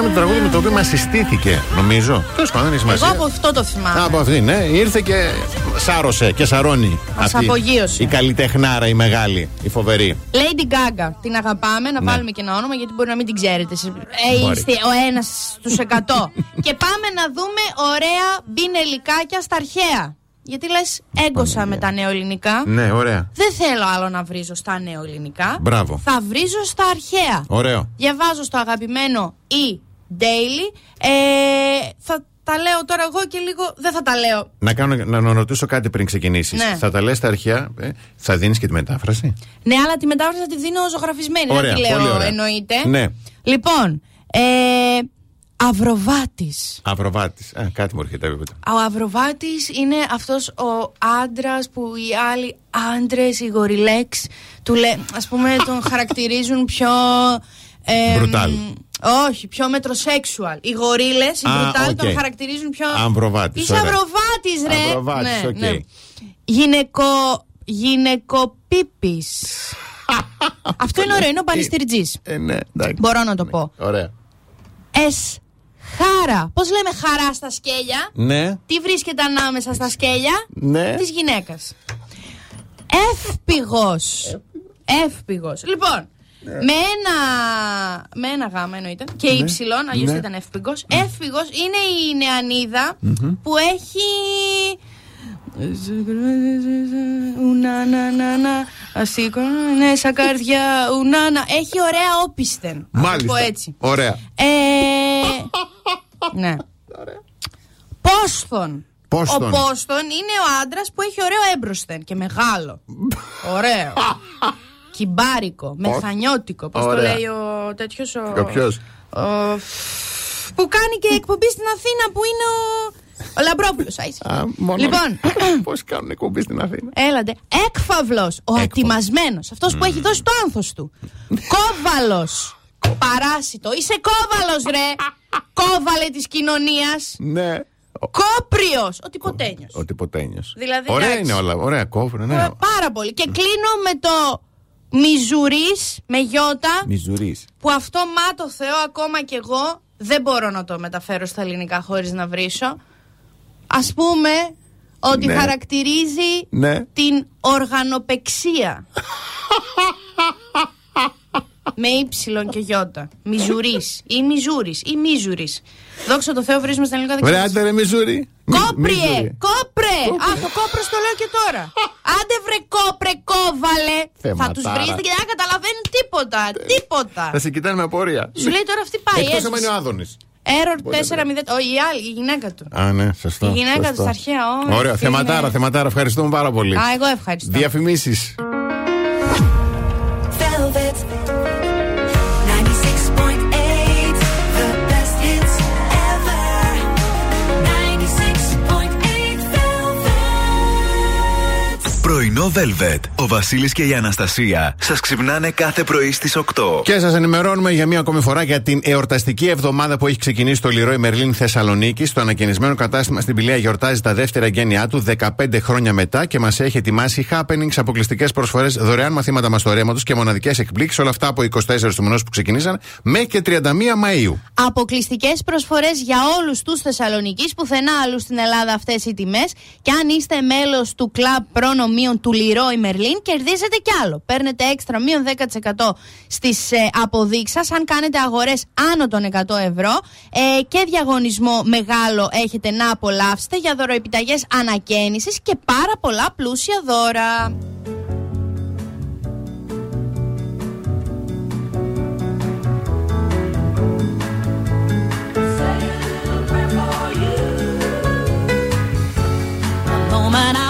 Borrow Ουσιαστικά είναι με το τραγούδι με το οποίο μας συστήθηκε, νομίζω. Τέλος πάντων, δεν έχει Εγώ σημασία. από αυτό το θυμάμαι. Α, Από αυτή, ναι. Ήρθε και σάρωσε και σαρώνει. Μας αυτή απογείωσε. Η καλλιτεχνάρα, η μεγάλη, η φοβερή. Lady Gaga. Την αγαπάμε, να Ναι. βάλουμε και ένα όνομα γιατί μπορεί να μην την ξέρετε. Ε, Μπορεί. είστε ο ένας στους 100. και πάμε να δούμε ωραία μπινελικάκια στα αρχαία. Γιατί λες, έγκωσα με τα νεοελληνικά. Ναι, ωραία. Δεν θέλω άλλο να βρίζω στα νεοελληνικά. Μπράβο. Θα βρίζω στα αρχαία. Ωραίο. Διαβάζω στο αγαπημένο e-daily. Ε, θα τα λέω τώρα εγώ και λίγο. Δεν θα τα λέω. Να, κάνω, να, να ρωτήσω κάτι πριν ξεκινήσεις. Ναι. Θα τα λες στα αρχαία, ε, θα δίνεις και τη μετάφραση; Ναι, αλλά τη μετάφραση θα τη δίνω ζωγραφισμένη. Ωραία, δεν τη πολύ λέω ωραία. εννοείται. Ναι. Λοιπόν, ε, Αυροβάτης. Αυροβάτη. Κάτι μου έρχεται βέβαια. Ο Αυροβάτης είναι αυτός ο άντρας που οι άλλοι άντρες, οι γοριλέξ, του λέ, ας πούμε τον χαρακτηρίζουν πιο... ε, Μπρουτάλ. μ, Όχι, πιο μετροσέξουαλ. Οι γορίλες, οι Α, μπρουτάλ οκ. τον χαρακτηρίζουν πιο... Αμβροβάτης, Είσαι ωραία. Αυροβάτης ρε! Αυροβάτης, Ναι, οκ. ναι. Γυναικο... Γυναικοπίπης. Αυτό είναι ωραίο, είναι ο πανιστηριτζής. Ε, ναι, εντάξει. Μπορώ να το πω. Ωραία. Εσ χάρα. Πώς λέμε χαρά στα σκέλια; Ναι. Τι βρίσκεται ανάμεσα στα σκέλια; Ναι. της γυναίκας. Εύπηγος. Εύπηγος. Λοιπόν, με ένα, με ένα γάμα εννοείται και Ναι. ύψιλον, αλλιώς Ναι. ήταν εύπηγος. Εύπηγος είναι η νεανίδα που έχει... Ουνανανανα, ασήκω, ναι, σαν καρδιά, ουνανα. Έχει ωραία όπισθεν. να το Μάλιστα. πω έτσι. Ωραία. Ε, ναι. Πόσθον. Πόσθον. Ο Πόσθον είναι ο άντρας που έχει ωραίο έμπροσθεν και μεγάλο. ωραίο. Κυμπάρικο, μεθανιώτικο. Πώς το Ωραία. λέει ο τέτοιος. Ο... Ο ποιος; ο- Που κάνει και εκπομπή στην Αθήνα που είναι ο. Ο Λαμπρόπουλος. Α, μόνο- Λοιπόν, Πώς κάνουν εκπομπή στην Αθήνα; έλατε. Έκφαυλος. Ο ατιμασμένο. Αυτός που έχει δώσει το άνθος του. Κόβαλος. Παράσιτο. Είσαι κόβαλος, ρε. Κόβαλε της κοινωνίας. Ναι. Κόπριος. Ο τυποτένιο. Ο τυποτένιο. Δηλαδή, Ωραία εντάξει. είναι όλα. Ωραία, κόβουν. Ναι. Πάρα πολύ. Και κλείνω με το Μιζουρί με γιώτα. Μιζουρί. Που αυτό μα το Θεό ακόμα κι εγώ δεν μπορώ να το μεταφέρω στα ελληνικά χωρίς να βρίσω. Ας πούμε ότι Ναι. χαρακτηρίζει Ναι. την οργανοπεξία. με ύψιλον και γιώτα. Μιζουρής ή μιζούρης ή μίζουρης. Δόξα τω Θεώ βρίσκουμε στα ελληνικά δεν Ωραία, ξέρω. άντε ρε Μιζούρι. Κόπριε! Μιζούρι. Κόπρε! Αχ, το κόπρο το λέω και τώρα. Άντε βρε κόπρε, κόβαλε. Θα Θεματάρα. τους βρείτε και δεν θα καταλαβαίνουν τίποτα. Τίποτα. Θα σε κοιτάνε με απορία. Σου λέει τώρα αυτή πάει. Εκτός έσωσε. άμα είναι ο Άδωνης. Error Μπορεί να 4-0. Όχι, η άλλη, η γυναίκα του. Α, ναι, σωστό. Η γυναίκα σωστό. του στα αρχαία, όχι, Ωραία, φίλε. θεματάρα, θεματάρα. Ευχαριστούμε πάρα πολύ. Α, εγώ ευχαριστώ. Διαφημίσεις. Velvet Πρωινό Velvet. Ο Βασίλης και η Αναστασία σας ξυπνάνε κάθε πρωί στις 8. Και σας ενημερώνουμε για μία ακόμη φορά για την εορταστική εβδομάδα που έχει ξεκινήσει στο Λιρόι Μερλίν Θεσσαλονίκη. Το ανακαινισμένο κατάστημα στην Πηλαία γιορτάζει τα δεύτερα γένειά του 15 χρόνια μετά και μας έχει ετοιμάσει happenings, αποκλειστικές προσφορές, δωρεάν μαθήματα μαστορέματος και μοναδικές εκπλήξεις. Όλα αυτά από 24 του μηνός που ξεκινήσαν μέχρι και 31 Μαου. Αποκλειστικές προσφορές για όλους τους Θεσσαλονίκης, πουθενά αλλού στην Ελλάδα αυτές οι τιμές. Και αν είστε μέλος του κλαμπ δανείων του η Μερλίν, κερδίζετε κι άλλο. Παίρνετε έξτρα μείον 10% στις ε, αποδείξεις σας, αν κάνετε αγορές άνω των 100 ευρώ. Ε, και διαγωνισμό μεγάλο έχετε να απολαύσετε για δωροεπιταγές ανακαίνησης και πάρα πολλά πλούσια δώρα. I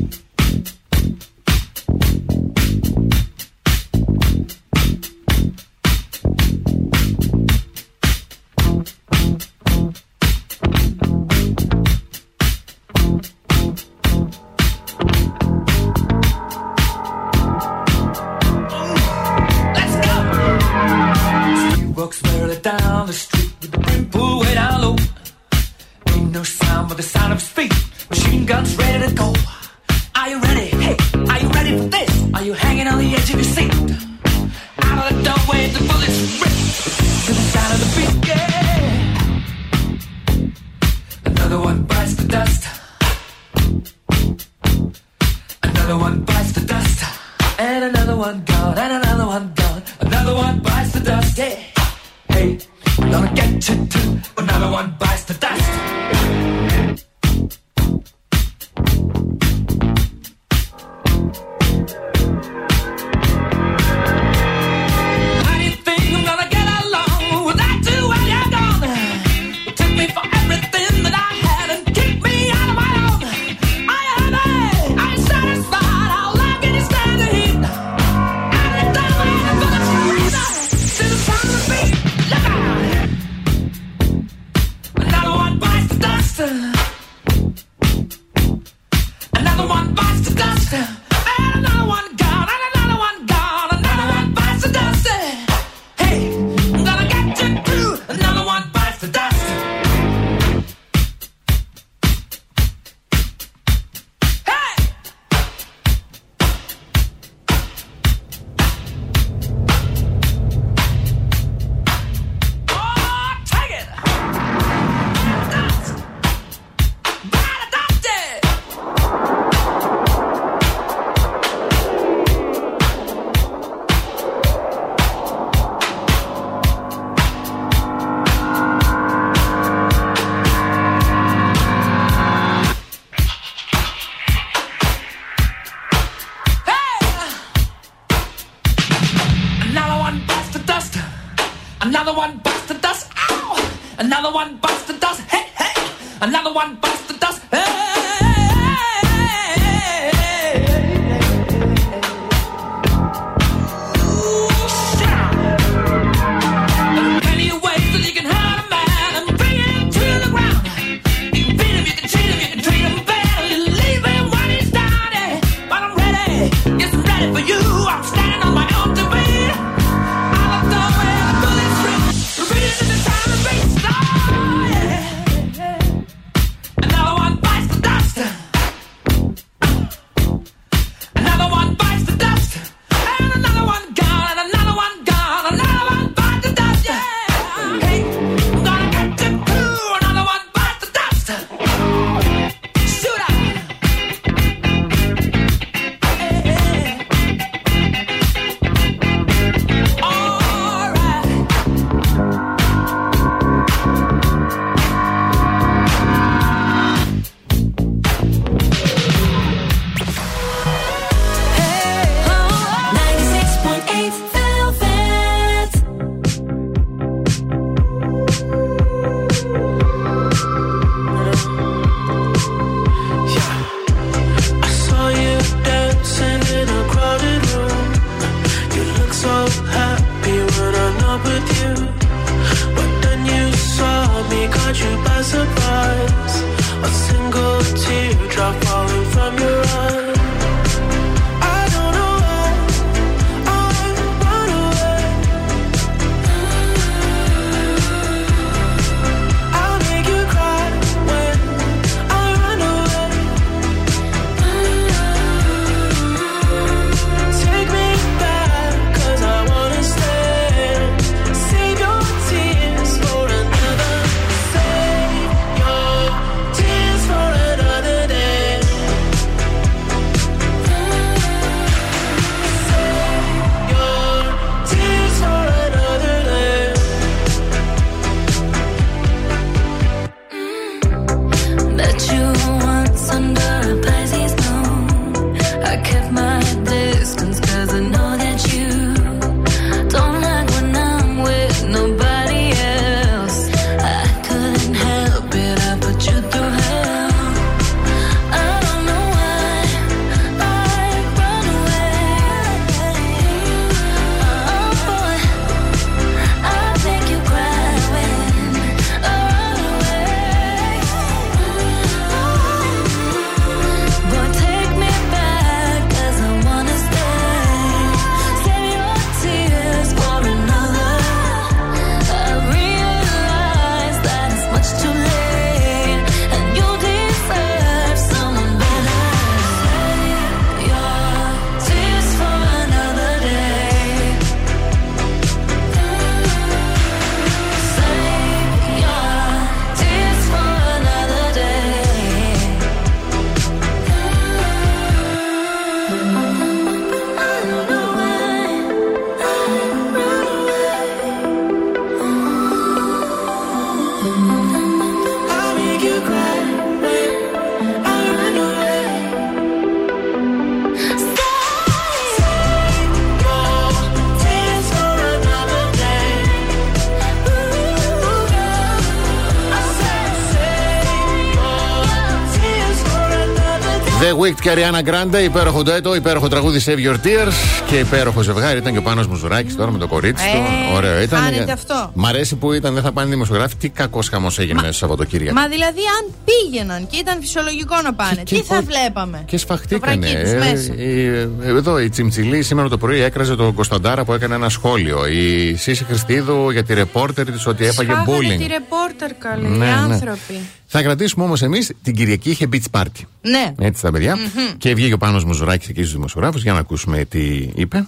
Wicked και Ariana Grande, υπέροχο ντουέτο, υπέροχο τραγούδι Save Your Tears και υπέροχο ζευγάρι. Ήταν και ο Πάνος Μουζουράκης τώρα με το κορίτσι του. Ε, Ωραίο ήταν. χάνεται αυτό. Μ' αρέσει που ήταν, δεν θα πάνε δημοσιογράφοι. Τι κακός χαμός έγινε μέσα στο Σαββατοκύριακο. Μα δηλαδή, αν πήγαιναν και ήταν φυσιολογικό να πάνε, Και- τι και θα πώς- βλέπαμε; Και σφαχτήκανε. Το βρακί τους Ε, μέσα. η- ε, εδώ η Τσιμτσιλή σήμερα το πρωί έκραζε τον Κωνσταντάρα που έκανε ένα σχόλιο. Η Σύση Χριστίδου για τη ρεπόρτερ της ότι έφαγε Σφάγανε bullying. τη ρεπόρτερ καλή, Ναι, οι ναι. άνθρωποι. Θα κρατήσουμε όμως εμείς την Κυριακή είχε beach party. Ναι. Έτσι τα παιδιά. Μμμ. Και βγήκε ο Πάνος Μουζουράκης εκεί στους δημοσιογράφους για να ακούσουμε τι είπε.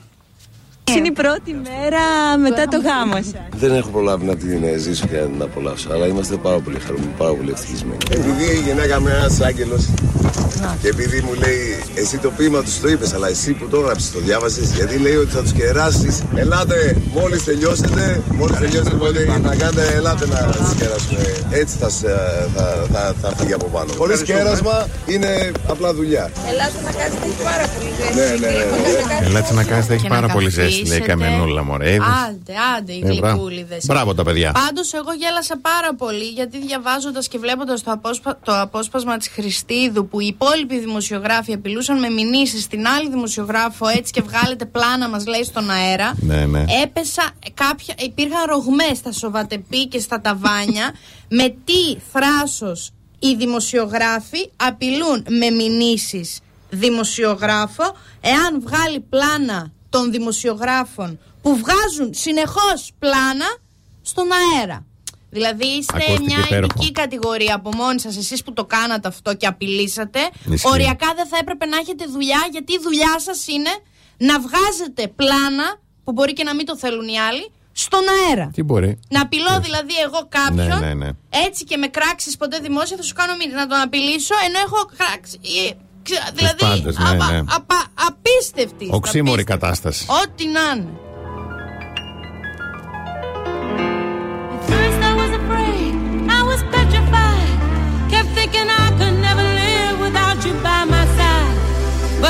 Είναι η πρώτη μέρα μετά το γάμο σας. Δεν έχω προλάβει να την ε, ζήσω και να την απολαύσω, αλλά είμαστε πάρα πολύ χαρούμενοι, πάρα πολύ ευτυχισμένοι. Επειδή η γυναίκα μου είναι ένας άγγελος και επειδή μου λέει, εσύ το ποίημα τους το είπες, αλλά εσύ που το έγραψες, το διάβασες, γιατί λέει ότι θα τους κεράσεις. Ελάτε, μόλις τελειώσετε, μόλις τελειώσετε, μόλι να κάνετε, ελάτε να τις κεράσουμε. Έτσι θα, σε- θα, θα, θα φύγει από πάνω. Χωρίς κέρασμα είναι απλά δουλειά. Ελάτε να κάνετε πάρα πολύ Ναι, ναι, ναι. ναι. Ελάτε να κάνετε, έχει Και να πάρα πολύ ζέστη, λέει η καθίσετε. Καμενούλα μωρέ. Είδες. Άντε, άντε, οι Ε, μπράβο. γλυκούλιδες. Μπράβο τα παιδιά. Πάντως, εγώ γέλασα πάρα πολύ γιατί διαβάζοντας και βλέποντας το, απόσπα- το απόσπασμα της Χριστίδου που οι υπόλοιποι δημοσιογράφοι απειλούσαν με μηνύσεις στην άλλη δημοσιογράφο έτσι και βγάλετε πλάνα, μας λέει στον αέρα. Ναι, ναι. Έπεσα κάποια. Υπήρχαν ρογμές στα σοβατεπή και στα ταβάνια με τι θράσος οι δημοσιογράφοι απειλούν με μηνύσεις δημοσιογράφο εάν βγάλει πλάνα των δημοσιογράφων που βγάζουν συνεχώς πλάνα στον αέρα. Δηλαδή είστε Ακούστηκε μια υπέροχο. ειδική κατηγορία από μόνοι σας εσείς που το κάνατε αυτό και απειλήσατε. Ισχύει. Οριακά δεν θα έπρεπε να έχετε δουλειά γιατί η δουλειά σας είναι να βγάζετε πλάνα που μπορεί και να μην το θέλουν οι άλλοι στον αέρα. Τι μπορεί. Να απειλώ δηλαδή εγώ κάποιον Ναι, ναι, ναι. έτσι και με κράξεις ποτέ δημόσια θα σου κάνω μήνυμα να τον απειλήσω ενώ έχω κράξει. Ε, ξε- Δηλαδή πάντες, ναι, απα- ναι. απα- απίστευτη. Οξύμορη κατάσταση. Ό,τι να είναι.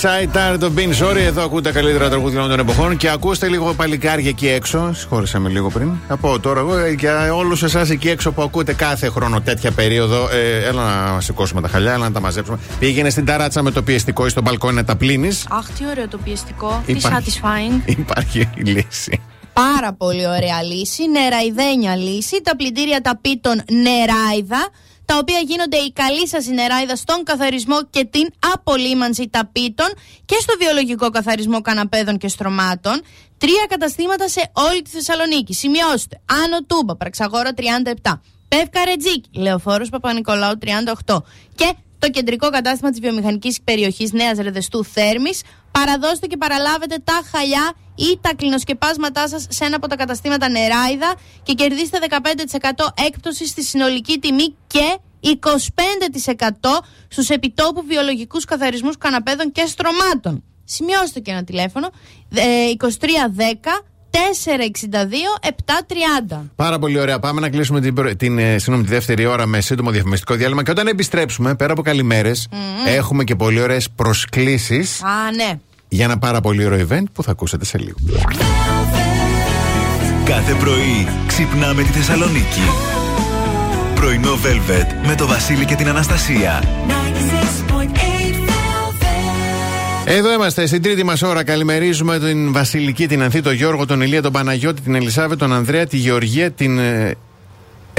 Tired of Ringside Tired of Being Sorry. Εδώ ακούτε τα καλύτερα τραγούδια όλων των εποχών και ακούστε λίγο παλικάρια εκεί έξω. Συγχώρησα με λίγο πριν. Θα πω τώρα εγώ ε, για όλους εσάς εκεί έξω που ακούτε κάθε χρόνο τέτοια περίοδο. Ε, έλα να σηκώσουμε τα χαλιά, έλα να τα μαζέψουμε. Πήγαινε στην ταράτσα με το πιεστικό ή στον μπαλκόνι να τα πλύνεις. Αχ, τι ωραίο το πιεστικό. Τι Υπάρχει. satisfying. Υπάρχει η λύση. Πάρα πολύ ωραία λύση. Νεραϊδένια λύση. Τα πλυντήρια ταπίτων νεράιδα. Τα οποία γίνονται η καλή σας νεράιδα στον καθαρισμό και την απολύμανση ταπίτων και στο βιολογικό καθαρισμό καναπέδων και στρωμάτων. Τρία καταστήματα σε όλη τη Θεσσαλονίκη. Σημειώστε. Άνω Τούμπα, Πραξαγόρα 37. Πεύκα Ρετζίκη, Λεωφόρος Παπα-Νικολάου 38. Και το κεντρικό κατάστημα της βιομηχανικής περιοχής Νέας Ρεδεστού Θέρμης. Παραδώστε και παραλάβετε τα χαλιά ή τα κλινοσκεπάσματά σας σε ένα από τα καταστήματα Νεράιδα και κερδίστε 15% έκπτωσης στη συνολική τιμή και 25% στους επιτόπου βιολογικούς καθαρισμούς καναπέδων και στρωμάτων. Σημειώστε και ένα τηλέφωνο ε, 2310 462 730. Πάρα πολύ ωραία. Πάμε να κλείσουμε την, προ- την, ε, συγγνώμη, τη δεύτερη ώρα με σύντομο διαφημιστικό διάλειμμα. Και όταν επιστρέψουμε, πέρα από καλημέρες, έχουμε και πολύ ωραίες προσκλήσεις Α, ναι. Για ένα πάρα πολύ ωραίο event που θα ακούσετε σε λίγο. Κάθε πρωί ξυπνάμε τη Θεσσαλονίκη. Πρωινό Velvet με το Βασίλη και την Αναστασία. Εδώ είμαστε στην τρίτη μας ώρα. Καλημερίζουμε την Βασιλική, την Ανθή, τον Γιώργο, τον Ηλία, τον Παναγιώτη, την Ελισάβε, τον Ανδρέα, τη Γεωργία, την ε,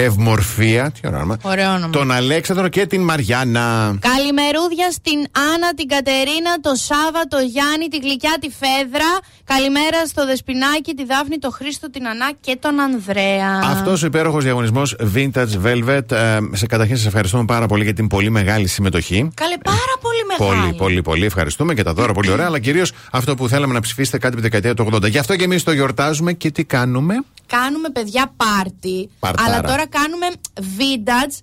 Ευμορφία. Τι ωραίο όνομα. Ωραίο όνομα. Τον Αλέξανδρο και την Μαριάννα. Καλημερούδια στην Άννα, την Κατερίνα, το Σάβα, το Γιάννη, τη Γλυκιά, τη Φέδρα. Καλημέρα στο Δεσπινάκι, τη Δάφνη, το Χρήστο, την Ανά και τον Ανδρέα. Αυτός ο υπέροχος διαγωνισμός Vintage Velvet. ε, σε καταρχήν σας ευχαριστούμε πάρα πολύ για την πολύ μεγάλη συμμετοχή. Καλέ, πάρα πολύ μεγάλη. Πολύ, πολύ, πολύ ευχαριστούμε και τα δώρα πολύ ωραία. αλλά κυρίως αυτό που θέλαμε να ψηφίσετε κάτι από τη δεκαετία του 80. Γι' αυτό και εμείς το γιορτάζουμε και τι κάνουμε; Κάνουμε παιδιά πάρτι, Παρτάρα. αλλά τώρα κάνουμε vintage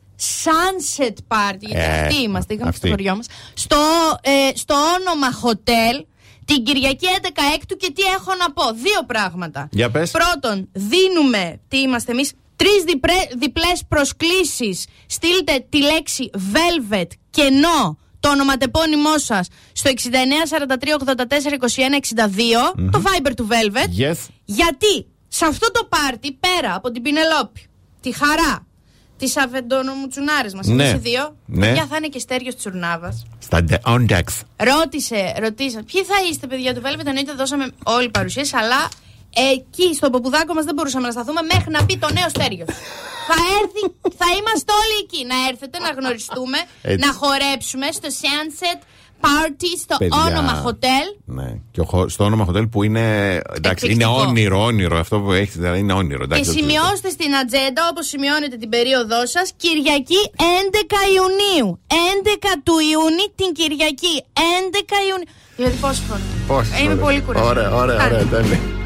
sunset party. Γιατί Ε, αυτοί είμαστε, είχαμε αυτοί. στο χωριό μας. Στο, ε, στο όνομα hotel την Κυριακή 11 Έκτου και τι έχω να πω. Δύο πράγματα. Για πες. Πρώτον, δίνουμε, τι είμαστε εμείς, τρεις διπλές προσκλήσεις. Στείλτε τη λέξη velvet κενό το ονοματεπώνυμό σας στο 6943842162, το Viber του Velvet. Yes. Γιατί σε αυτό το πάρτι, πέρα από την Πινελόπη, τη Χαρά, τι Αβεντονομουτσουνάρε μας, Ναι. εμείς οι δύο, Ναι. παιδιά θα είναι και στέριος Τσουρνάβα. Στα on decks. Ρώτησε, ρωτήσα, ποιοι θα είστε, παιδιά του Velvet, εννοείται δώσαμε όλη παρουσίαση, αλλά εκεί στο ποπουδάκο μας δεν μπορούσαμε να σταθούμε μέχρι να πει το νέο στέριος. θα έρθει, θα είμαστε όλοι εκεί. Να έρθετε, να γνωριστούμε, Έτσι. να χορέψουμε στο Sunset Party, στο Παιδιά. όνομα Hotel. Ναι. Και ο χω- στο όνομα hotel που είναι. Εντάξει, είναι Εκπληκτικό. όνειρο, όνειρο. Αυτό που έχετε δηλαδή είναι όνειρο. Και Εντάξει, το- σημειώστε στην ατζέντα, όπως σημειώνετε την περίοδό σας, Κυριακή 11 Ιουνίου. 11 του Ιούνιου την Κυριακή. 11 Ιουνίου. Δηλαδή πόσο χρόνο. Πόσες Είμαι ώρες. πολύ κουρασμένη. Ωραία, ωραία, ωραία.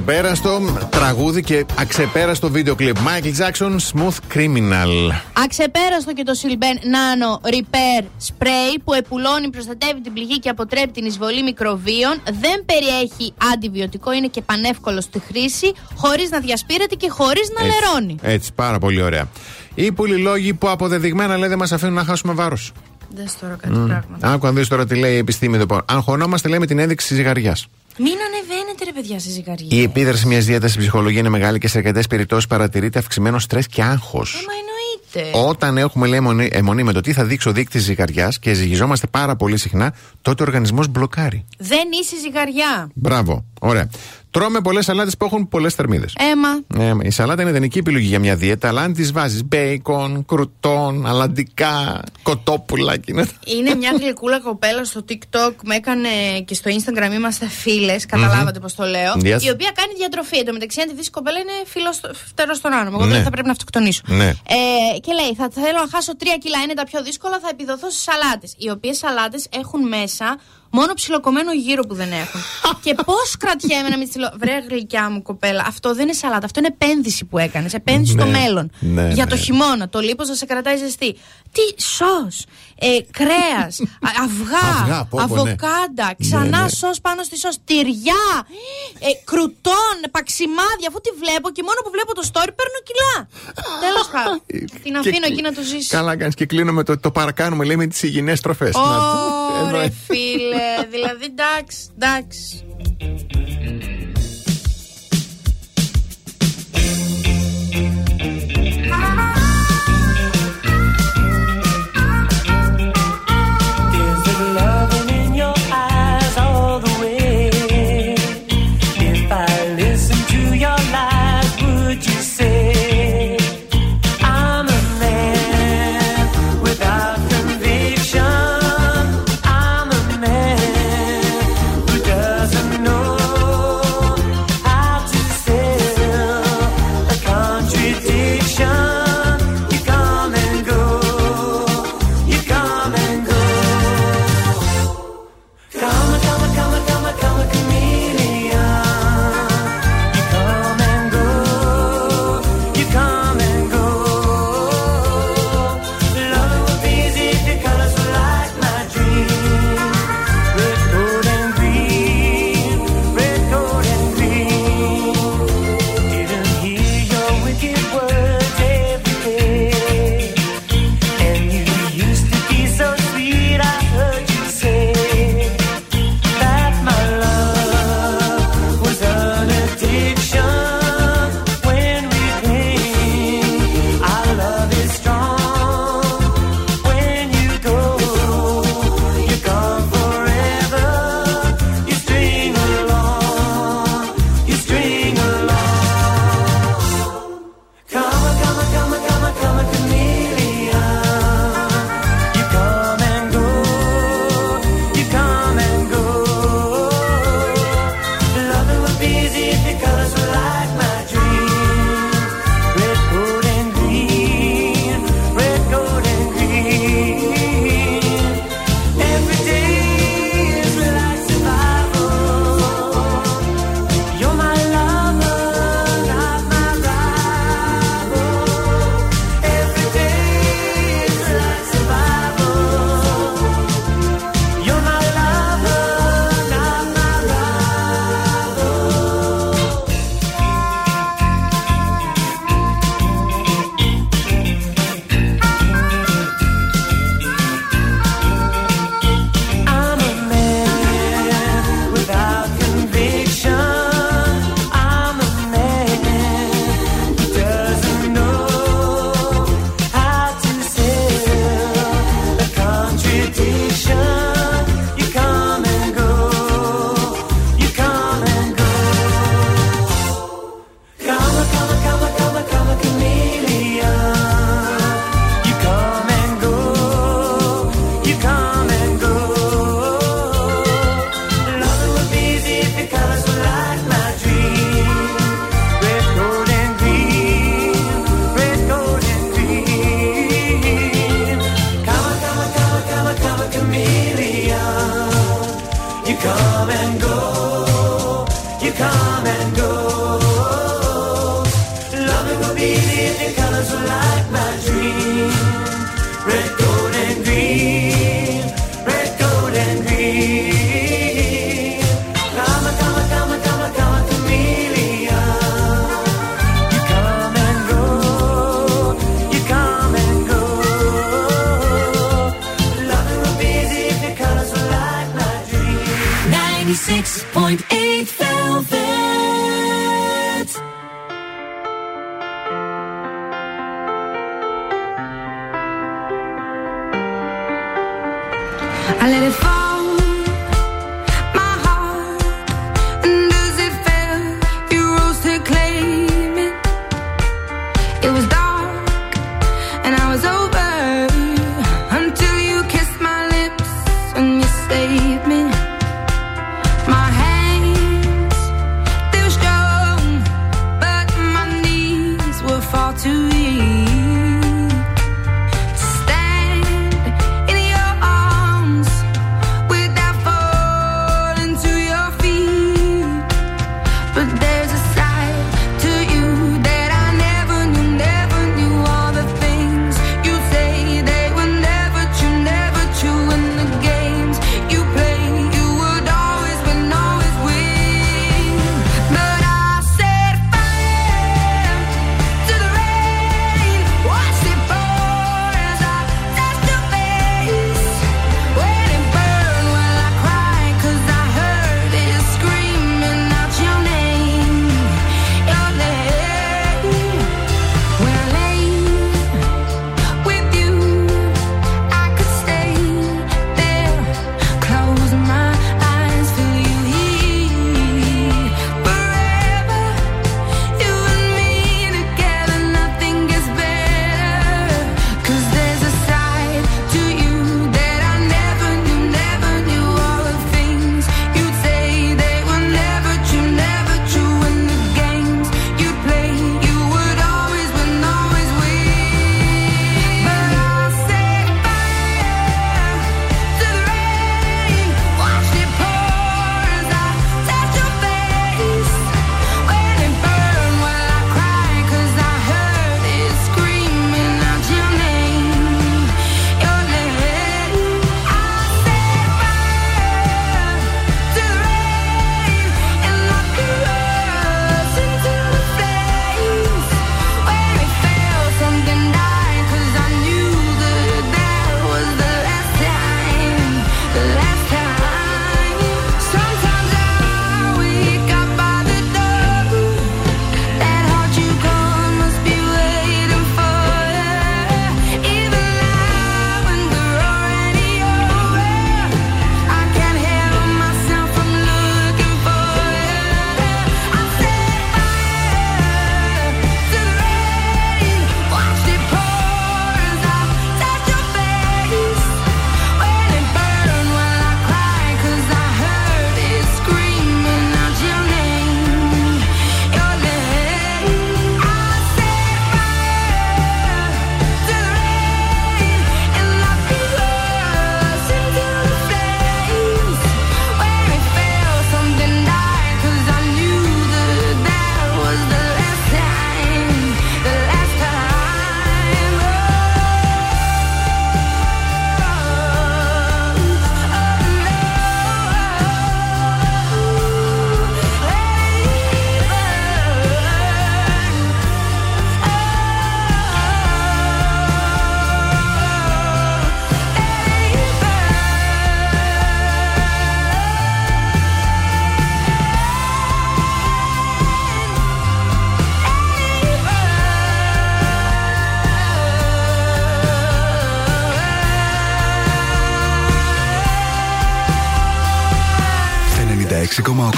Αξεπέραστο τραγούδι και αξεπέραστο βίντεο κλιπ. Michael Jackson, Smooth Criminal. Αξεπέραστο και το Silben Nano Repair Spray που επουλώνει, προστατεύει την πληγή και αποτρέπει την εισβολή μικροβίων. Δεν περιέχει αντιβιωτικό, είναι και πανεύκολο στη χρήση, χωρίς να διασπείρεται και χωρίς να Έτσι. λερώνει. Έτσι, πάρα πολύ ωραία. Οι πολυλόγοι που αποδεδειγμένα λέει δεν μας αφήνουν να χάσουμε βάρος. Δεν τώρα κάτι πράγματα. Άκου αν δεις τώρα τι λέει η επιστήμη εδώ πάνω. Αγχωνόμαστε λέει με την ένδειξη τη ζυγαριάς. Μην ανεβαίνετε ρε παιδιά στη ζυγαριά. Η επίδραση μιας δίαιτας στην ψυχολογία είναι μεγάλη και σε αρκετές περιπτώσεις παρατηρείται αυξημένο στρες και άγχος. Μα εννοείται. Όταν έχουμε λέει, αιμονή, αιμονή με το τι θα δείξει ο δείκτης ζυγαριάς και ζυγιζόμαστε πάρα πολύ συχνά, τότε ο οργανισμός μπλοκάρει. Δεν είσαι ζυγαριά. Μπράβο. Ωραία. Τρώμε πολλές σαλάτες που έχουν πολλές θερμίδες. Έμα. Ε, η σαλάτα είναι ιδανική επιλογή για μια δίαιτα, αλλά αν της βάζεις μπέικον, κρουτόν, αλαντικά, κοτόπουλα και είναι. Είναι μια γλυκούλα κοπέλα στο TikTok, με έκανε και στο Instagram είμαστε φίλες, καταλάβατε Μμμ. πώς το λέω. Yes. Η οποία κάνει διατροφή. Εν τω μεταξύ, αν τη δει η κοπέλα είναι φίλος φτερός στον άνθρωπο. Εγώ Ναι. δεν θα πρέπει να αυτοκτονήσω. Ναι. Ε, και λέει, θα θέλω να χάσω 3 κιλά, είναι τα πιο δύσκολα, θα επιδοθώ στι σαλάτες. Οι οποίες σαλάτες έχουν μέσα μόνο ψιλοκομμένο γύρο που δεν έχουν. και πώς κρατιέμαι να μην τη λέω, Βρε γλυκιά μου κοπέλα, αυτό δεν είναι σαλάτα, αυτό είναι επένδυση που έκανες. Επένδυση στο Ναι. μέλλον. Ναι, για ναι. το χειμώνα. Το λίπος να σε κρατάει ζεστή. Τι σο, ε, κρέας, αυγά, Αυγά, πω, πω, ναι. αβοκάντα, ξανά Ναι, ναι. σος πάνω στη σος, τυριά, ε, κρουτών, παξιμάδια. Αφού τη βλέπω και μόνο που βλέπω το story παίρνω κιλά. Τέλος πάντων. Την αφήνω εκεί να το ζήσει. Καλά κάνεις και κλείνουμε το, το παρακάνουμε, λέει με τις υγιεινές τροφές. Ωρε φίλε, δηλαδή εντάξει, εντάξει. love.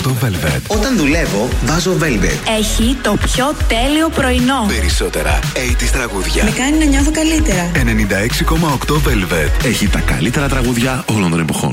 το Velvet. Όταν δουλεύω, βάζω Velvet. Έχει το πιο τέλειο πρωινό. Περισσότερα 80 τραγούδια. Με κάνει να νιώθω καλύτερα. 96,8 Velvet. Έχει τα καλύτερα τραγούδια όλων των εποχών.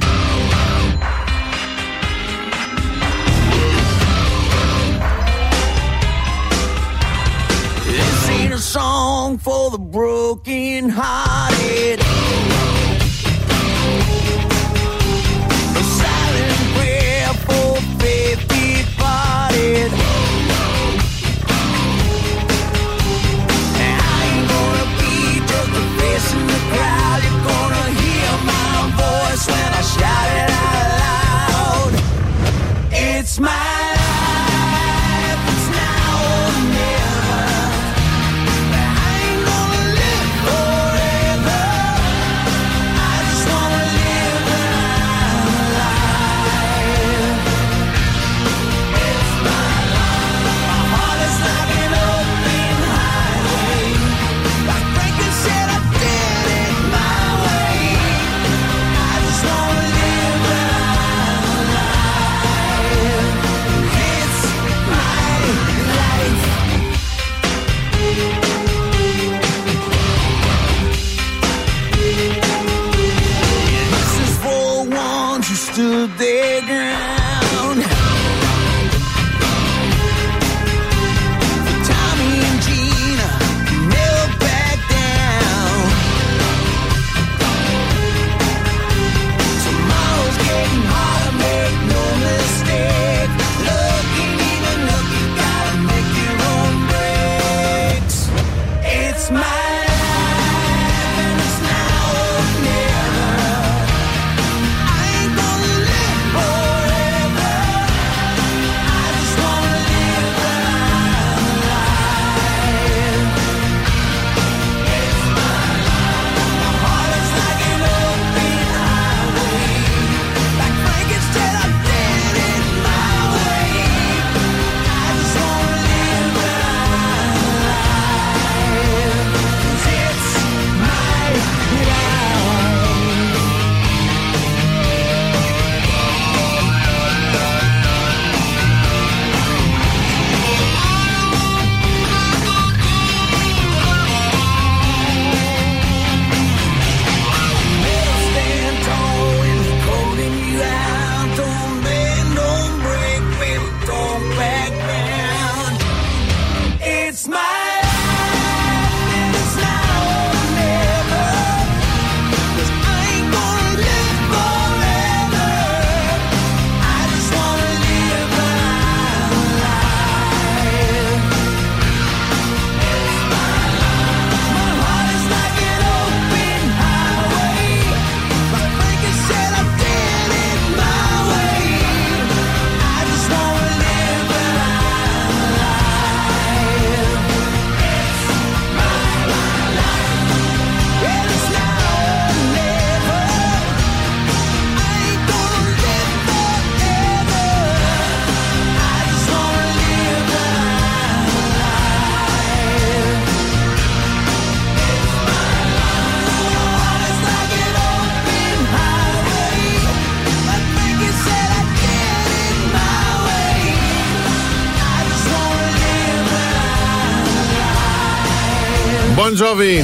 Bon Jovi.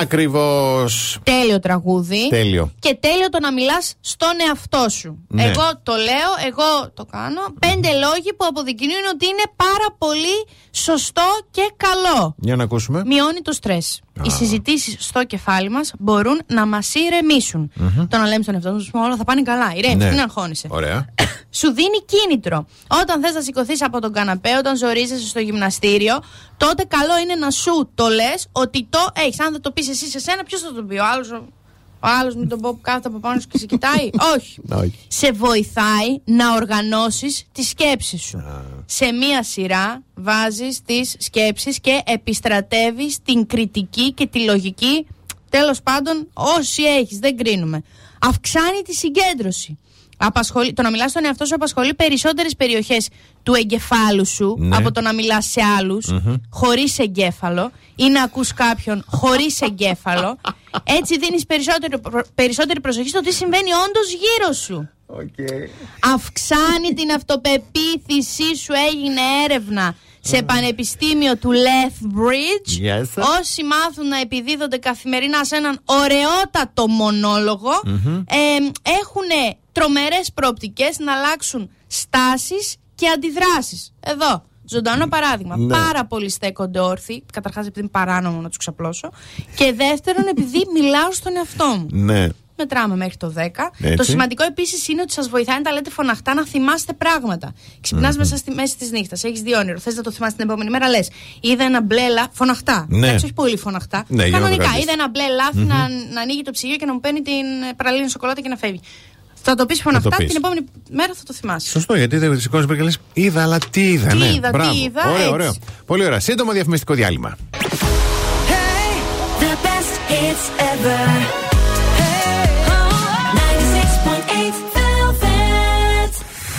Ακριβώς. Τέλειο τραγούδι. Τέλειο. Και τέλειο το να μιλάς στον εαυτό σου. Ναι. Εγώ το λέω, εγώ το κάνω. Πέντε λόγοι που αποδεικνύουν ότι είναι πάρα πολύ σωστό και καλό. Για να ακούσουμε. Μειώνει το στρες. Οι συζητήσεις στο κεφάλι μας μπορούν να μας ηρεμήσουν. Μμμ. Το να λέμε στον εαυτό μας όλα θα πάνε καλά. Ηρέμησε, Ναι. μην αγχώνεσαι. Ωραία. Σου δίνει κίνητρο. Όταν θες να σηκωθείς από τον καναπέ, όταν ζορίζεσαι στο γυμναστήριο, τότε καλό είναι να σου το λες ότι το έχεις. Αν δεν το πεις εσύ σε σένα, ποιος θα το πει, ο άλλος. Ο άλλος με τον πω που κάθεται από πάνω σου και σε κοιτάει; Όχι. Όχι. Σε βοηθάει να οργανώσεις τη σκέψη σου. Σε μία σειρά βάζεις τις σκέψεις και επιστρατεύεις την κριτική και τη λογική. Τέλος πάντων, όσοι έχεις, δεν κρίνουμε. Αυξάνει τη συγκέντρωση. Απασχολεί, το να μιλάς στον εαυτό σου απασχολεί περισσότερες περιοχές του εγκεφάλου σου Ναι. από το να μιλάς σε άλλους Μμμ. χωρίς εγκέφαλο ή να ακούς κάποιον χωρίς εγκέφαλο. Έτσι δίνεις περισσότερη, προ- περισσότερη προσοχή στο τι συμβαίνει όντως γύρω σου. Αυξάνει την αυτοπεποίθησή σου. Έγινε έρευνα σε πανεπιστήμιο του Lethbridge. Yes. Όσοι μάθουν να επιδίδονται καθημερινά σε έναν ωραιότατο μονόλογο, Μμμ. έχουν τρομερές προοπτικές να αλλάξουν στάσεις και αντιδράσεις. Εδώ, ζωντανό παράδειγμα. Ναι. Πάρα πολλοί στέκονται όρθιοι. Καταρχάς επειδή είναι παράνομο να τους ξαπλώσω. Και δεύτερον επειδή μιλάω στον εαυτό μου. Ναι. Μετράμε μέχρι το 10. Έτσι. Το σημαντικό επίσης είναι ότι σας βοηθάει να τα λέτε φωναχτά να θυμάστε πράγματα. Ξυπνάς Μμμ. μέσα στη μέσης της νύχτας, έχεις δύο όνειρο. Θες να το θυμάσαι την επόμενη μέρα, λες. Είδα ένα μπλε λα... φωναχτά. Ναι. Εντάξει, όχι πολύ φωναχτά. Ναι, για να το Κανονικά. κρατήσεις. Είδα ένα μπλε λάθη Μμμ. να, να ανοίγει το ψυγείο και να μου παίρνει την ε, παραλίνη σοκολάτα και να φεύγει. Θα το πεις φωναχτά, πεις. την επόμενη μέρα θα το θυμάσαι. Σωστό, γιατί δεν σηκώνεις και λες: Είδα, αλλά τι είδα. Τι ναι. είδα, τι Μπράβο. είδα, Ωραίο, έτσι. ωραίο. Πολύ ωραία. Σύντομο διαφημιστικό διάλειμμα. The best hits ever. Hey, oh, 96.8 Velvet.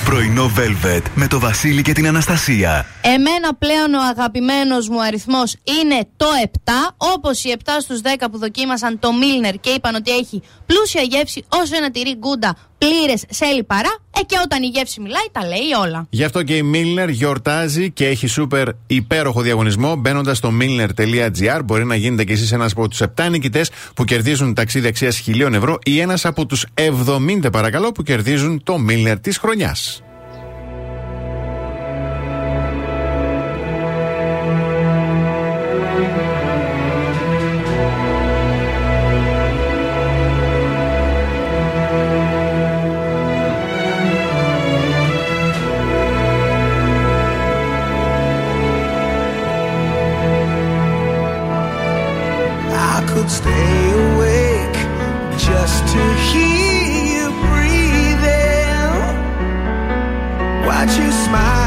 Πρωινό Velvet με το Βασίλη και την Αναστασία. Εμένα πλέον ο αγαπημένος μου αριθμός είναι το 7, όπως οι 7 στους 10 που δοκίμασαν το Milner και είπαν ότι έχει πλούσια γεύση όσο ένα τυρί γκούντα πλήρες σε λιπαρά, ε και όταν η γεύση μιλάει τα λέει όλα. Γι' αυτό και η Milner γιορτάζει και έχει σούπερ υπέροχο διαγωνισμό. Μπαίνοντας στο milner.gr μπορεί να γίνετε κι εσείς ένας από τους 7 νικητές που κερδίζουν ταξίδι αξίας 1000 ευρώ ή ένας από τους 70 παρακαλώ που κερδίζουν το Milner της χρονιάς. Stay awake just to hear you breathing. Watch you smile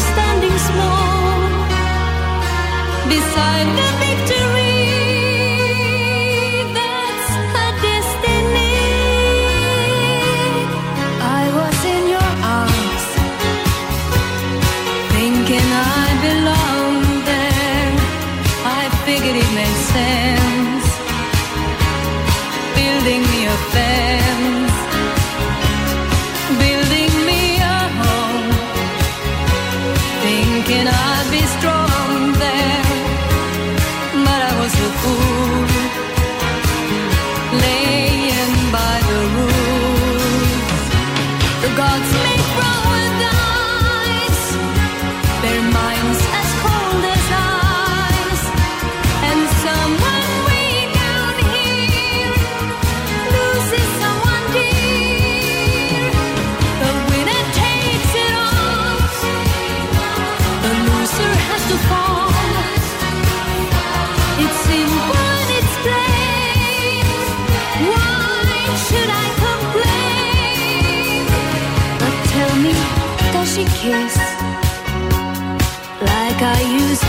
beside the victory.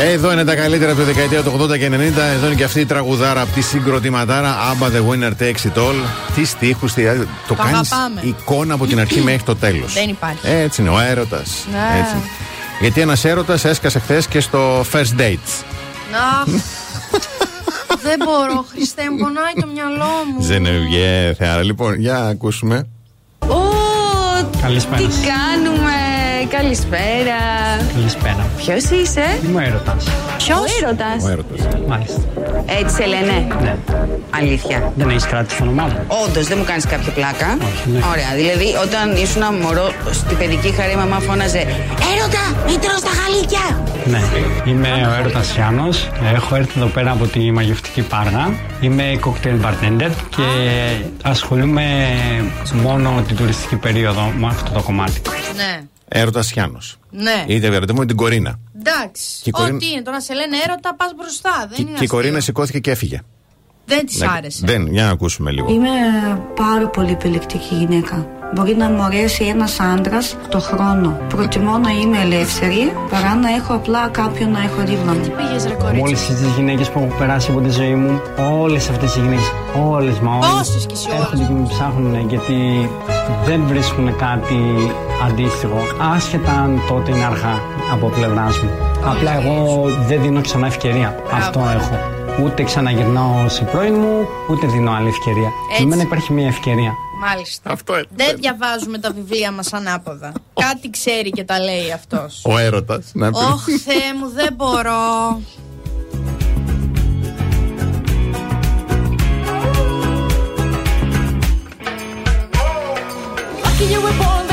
Εδώ είναι τα καλύτερα από τη δεκαετία του 80 και 90. Εδώ είναι και αυτή η τραγουδάρα από τη συγκροτηματάρα Abba the Winner Takes It All. Τι στίχους, τι... το κάνεις αγαπάμε. εικόνα από την αρχή μέχρι το τέλος. Δεν υπάρχει. Έτσι είναι, ο έρωτας. Ναι. Γιατί ένας έρωτας έσκασε χθες και στο first dates. Να. Δεν μπορώ, Χριστέ μου, πονάει το μυαλό μου. Ζενεβιέ, θεάρα. Λοιπόν, για να ακούσουμε. Ω, Καλησπέρα. τι κάνουμε, καλησπέρα. Καλησπέρα. Ποιος είσαι, Είμαι έρωτας. Ποιος; Ο έρωτας. Ο έρωτας. Μάλιστα. Έτσι σε λένε; Ναι. Αλήθεια. Δεν έχεις κράτηση το όνομά μου. Όντως, δεν μου κάνεις κάποια πλάκα. ναι. Ωραία. Δηλαδή, όταν ήσουν μωρό στην παιδική χαρή, η μαμά φώναζε Έρωτα, μην τρως τα γαλίκια. Ναι. Είμαι ο έρωτας Ιάνο. Έχω έρθει εδώ πέρα από τη μαγευτική Πάργα. Είμαι cocktail bartender και ασχολούμαι μόνο την τουριστική περίοδο με αυτό το κομμάτι. Ναι. Έρωτας Χιάνο. Ναι. Είτε ερωτημό με την Κορίνα. Εντάξει. Κορίνα... Ό,τι είναι, το να σε λένε έρωτα, πας μπροστά. Δεν και, είναι και η Κορίνα σηκώθηκε και έφυγε. Δεν της ναι, άρεσε. Δεν, για να ακούσουμε λίγο. Είμαι πάρα πολύ επιλεκτική γυναίκα. Μπορεί να μου αρέσει ένας άντρας το χρόνο. Προτιμώ να είμαι ελεύθερη παρά να έχω απλά κάποιον να έχω δίπλα μου. Πήγες ρε Από όλε τις γυναίκες που έχω περάσει από τη ζωή μου, όλες αυτές οι γυναίκες, όλες μα όλες. Πόσες κι εσύ όλες. Έρχονται και με ψάχνουν γιατί δεν βρίσκουν κάτι αντίστοιχο. Άσχετα αν τότε είναι αργά από πλευράς μου. Απλά εγώ δεν δίνω ξανά ευκαιρία. Αυτό έχω. Ούτε ξαναγυρνάω σε πρώην μου, ούτε δίνω άλλη ευκαιρία. Έτσι. Για μένα υπάρχει μια ευκαιρία. Μάλιστα. Αυτό Δεν διαβάζουμε τα βιβλία μας ανάποδα. Κάτι ξέρει και τα λέει αυτός. Ο έρωτας. Να πει. Ωχ, Θεέ μου, δεν μπορώ. Lucky you were born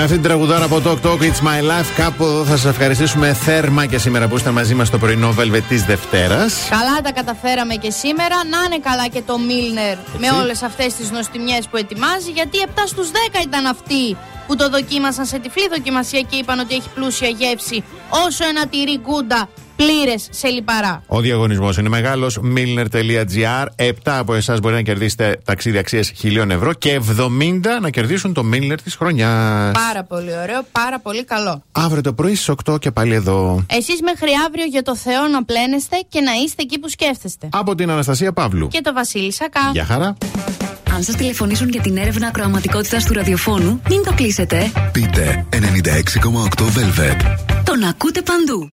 Με αυτήν την τραγουδάρα από Talk Talk It's My Life, κάπου εδώ θα σας ευχαριστήσουμε θέρμα και σήμερα που είστε μαζί μας στο πρωινό Velvet της Δευτέρας. Καλά τα καταφέραμε και σήμερα. Να είναι καλά και το Μίλνερ με όλες αυτές τις νοστιμιές που ετοιμάζει. Γιατί 7 στους 10 ήταν αυτοί που το δοκίμασαν σε τυφλή δοκιμασία και είπαν ότι έχει πλούσια γεύση. Όσο ένα τυρί γκούντα πλήρες σε λιπαρά. Ο διαγωνισμός είναι μεγάλος. Milner.gr. 7 από εσάς μπορεί να κερδίσετε ταξίδι αξίας χιλίων ευρώ και 70 να κερδίσουν το Milner της χρονιάς. Πάρα πολύ ωραίο, πάρα πολύ καλό. Αύριο το πρωί στις 8 και πάλι εδώ. Εσείς μέχρι αύριο για το Θεό να πλένεστε και να είστε εκεί που σκέφτεστε. Από την Αναστασία Παύλου. Και το Βασίλη Σακά. Γεια χαρά. Αν σας τηλεφωνήσουν για την έρευνα ακροαματικότητας του ραδιοφώνου, μην το κλείσετε. Πείτε 96,8 Velvet. Τον ακούτε παντού.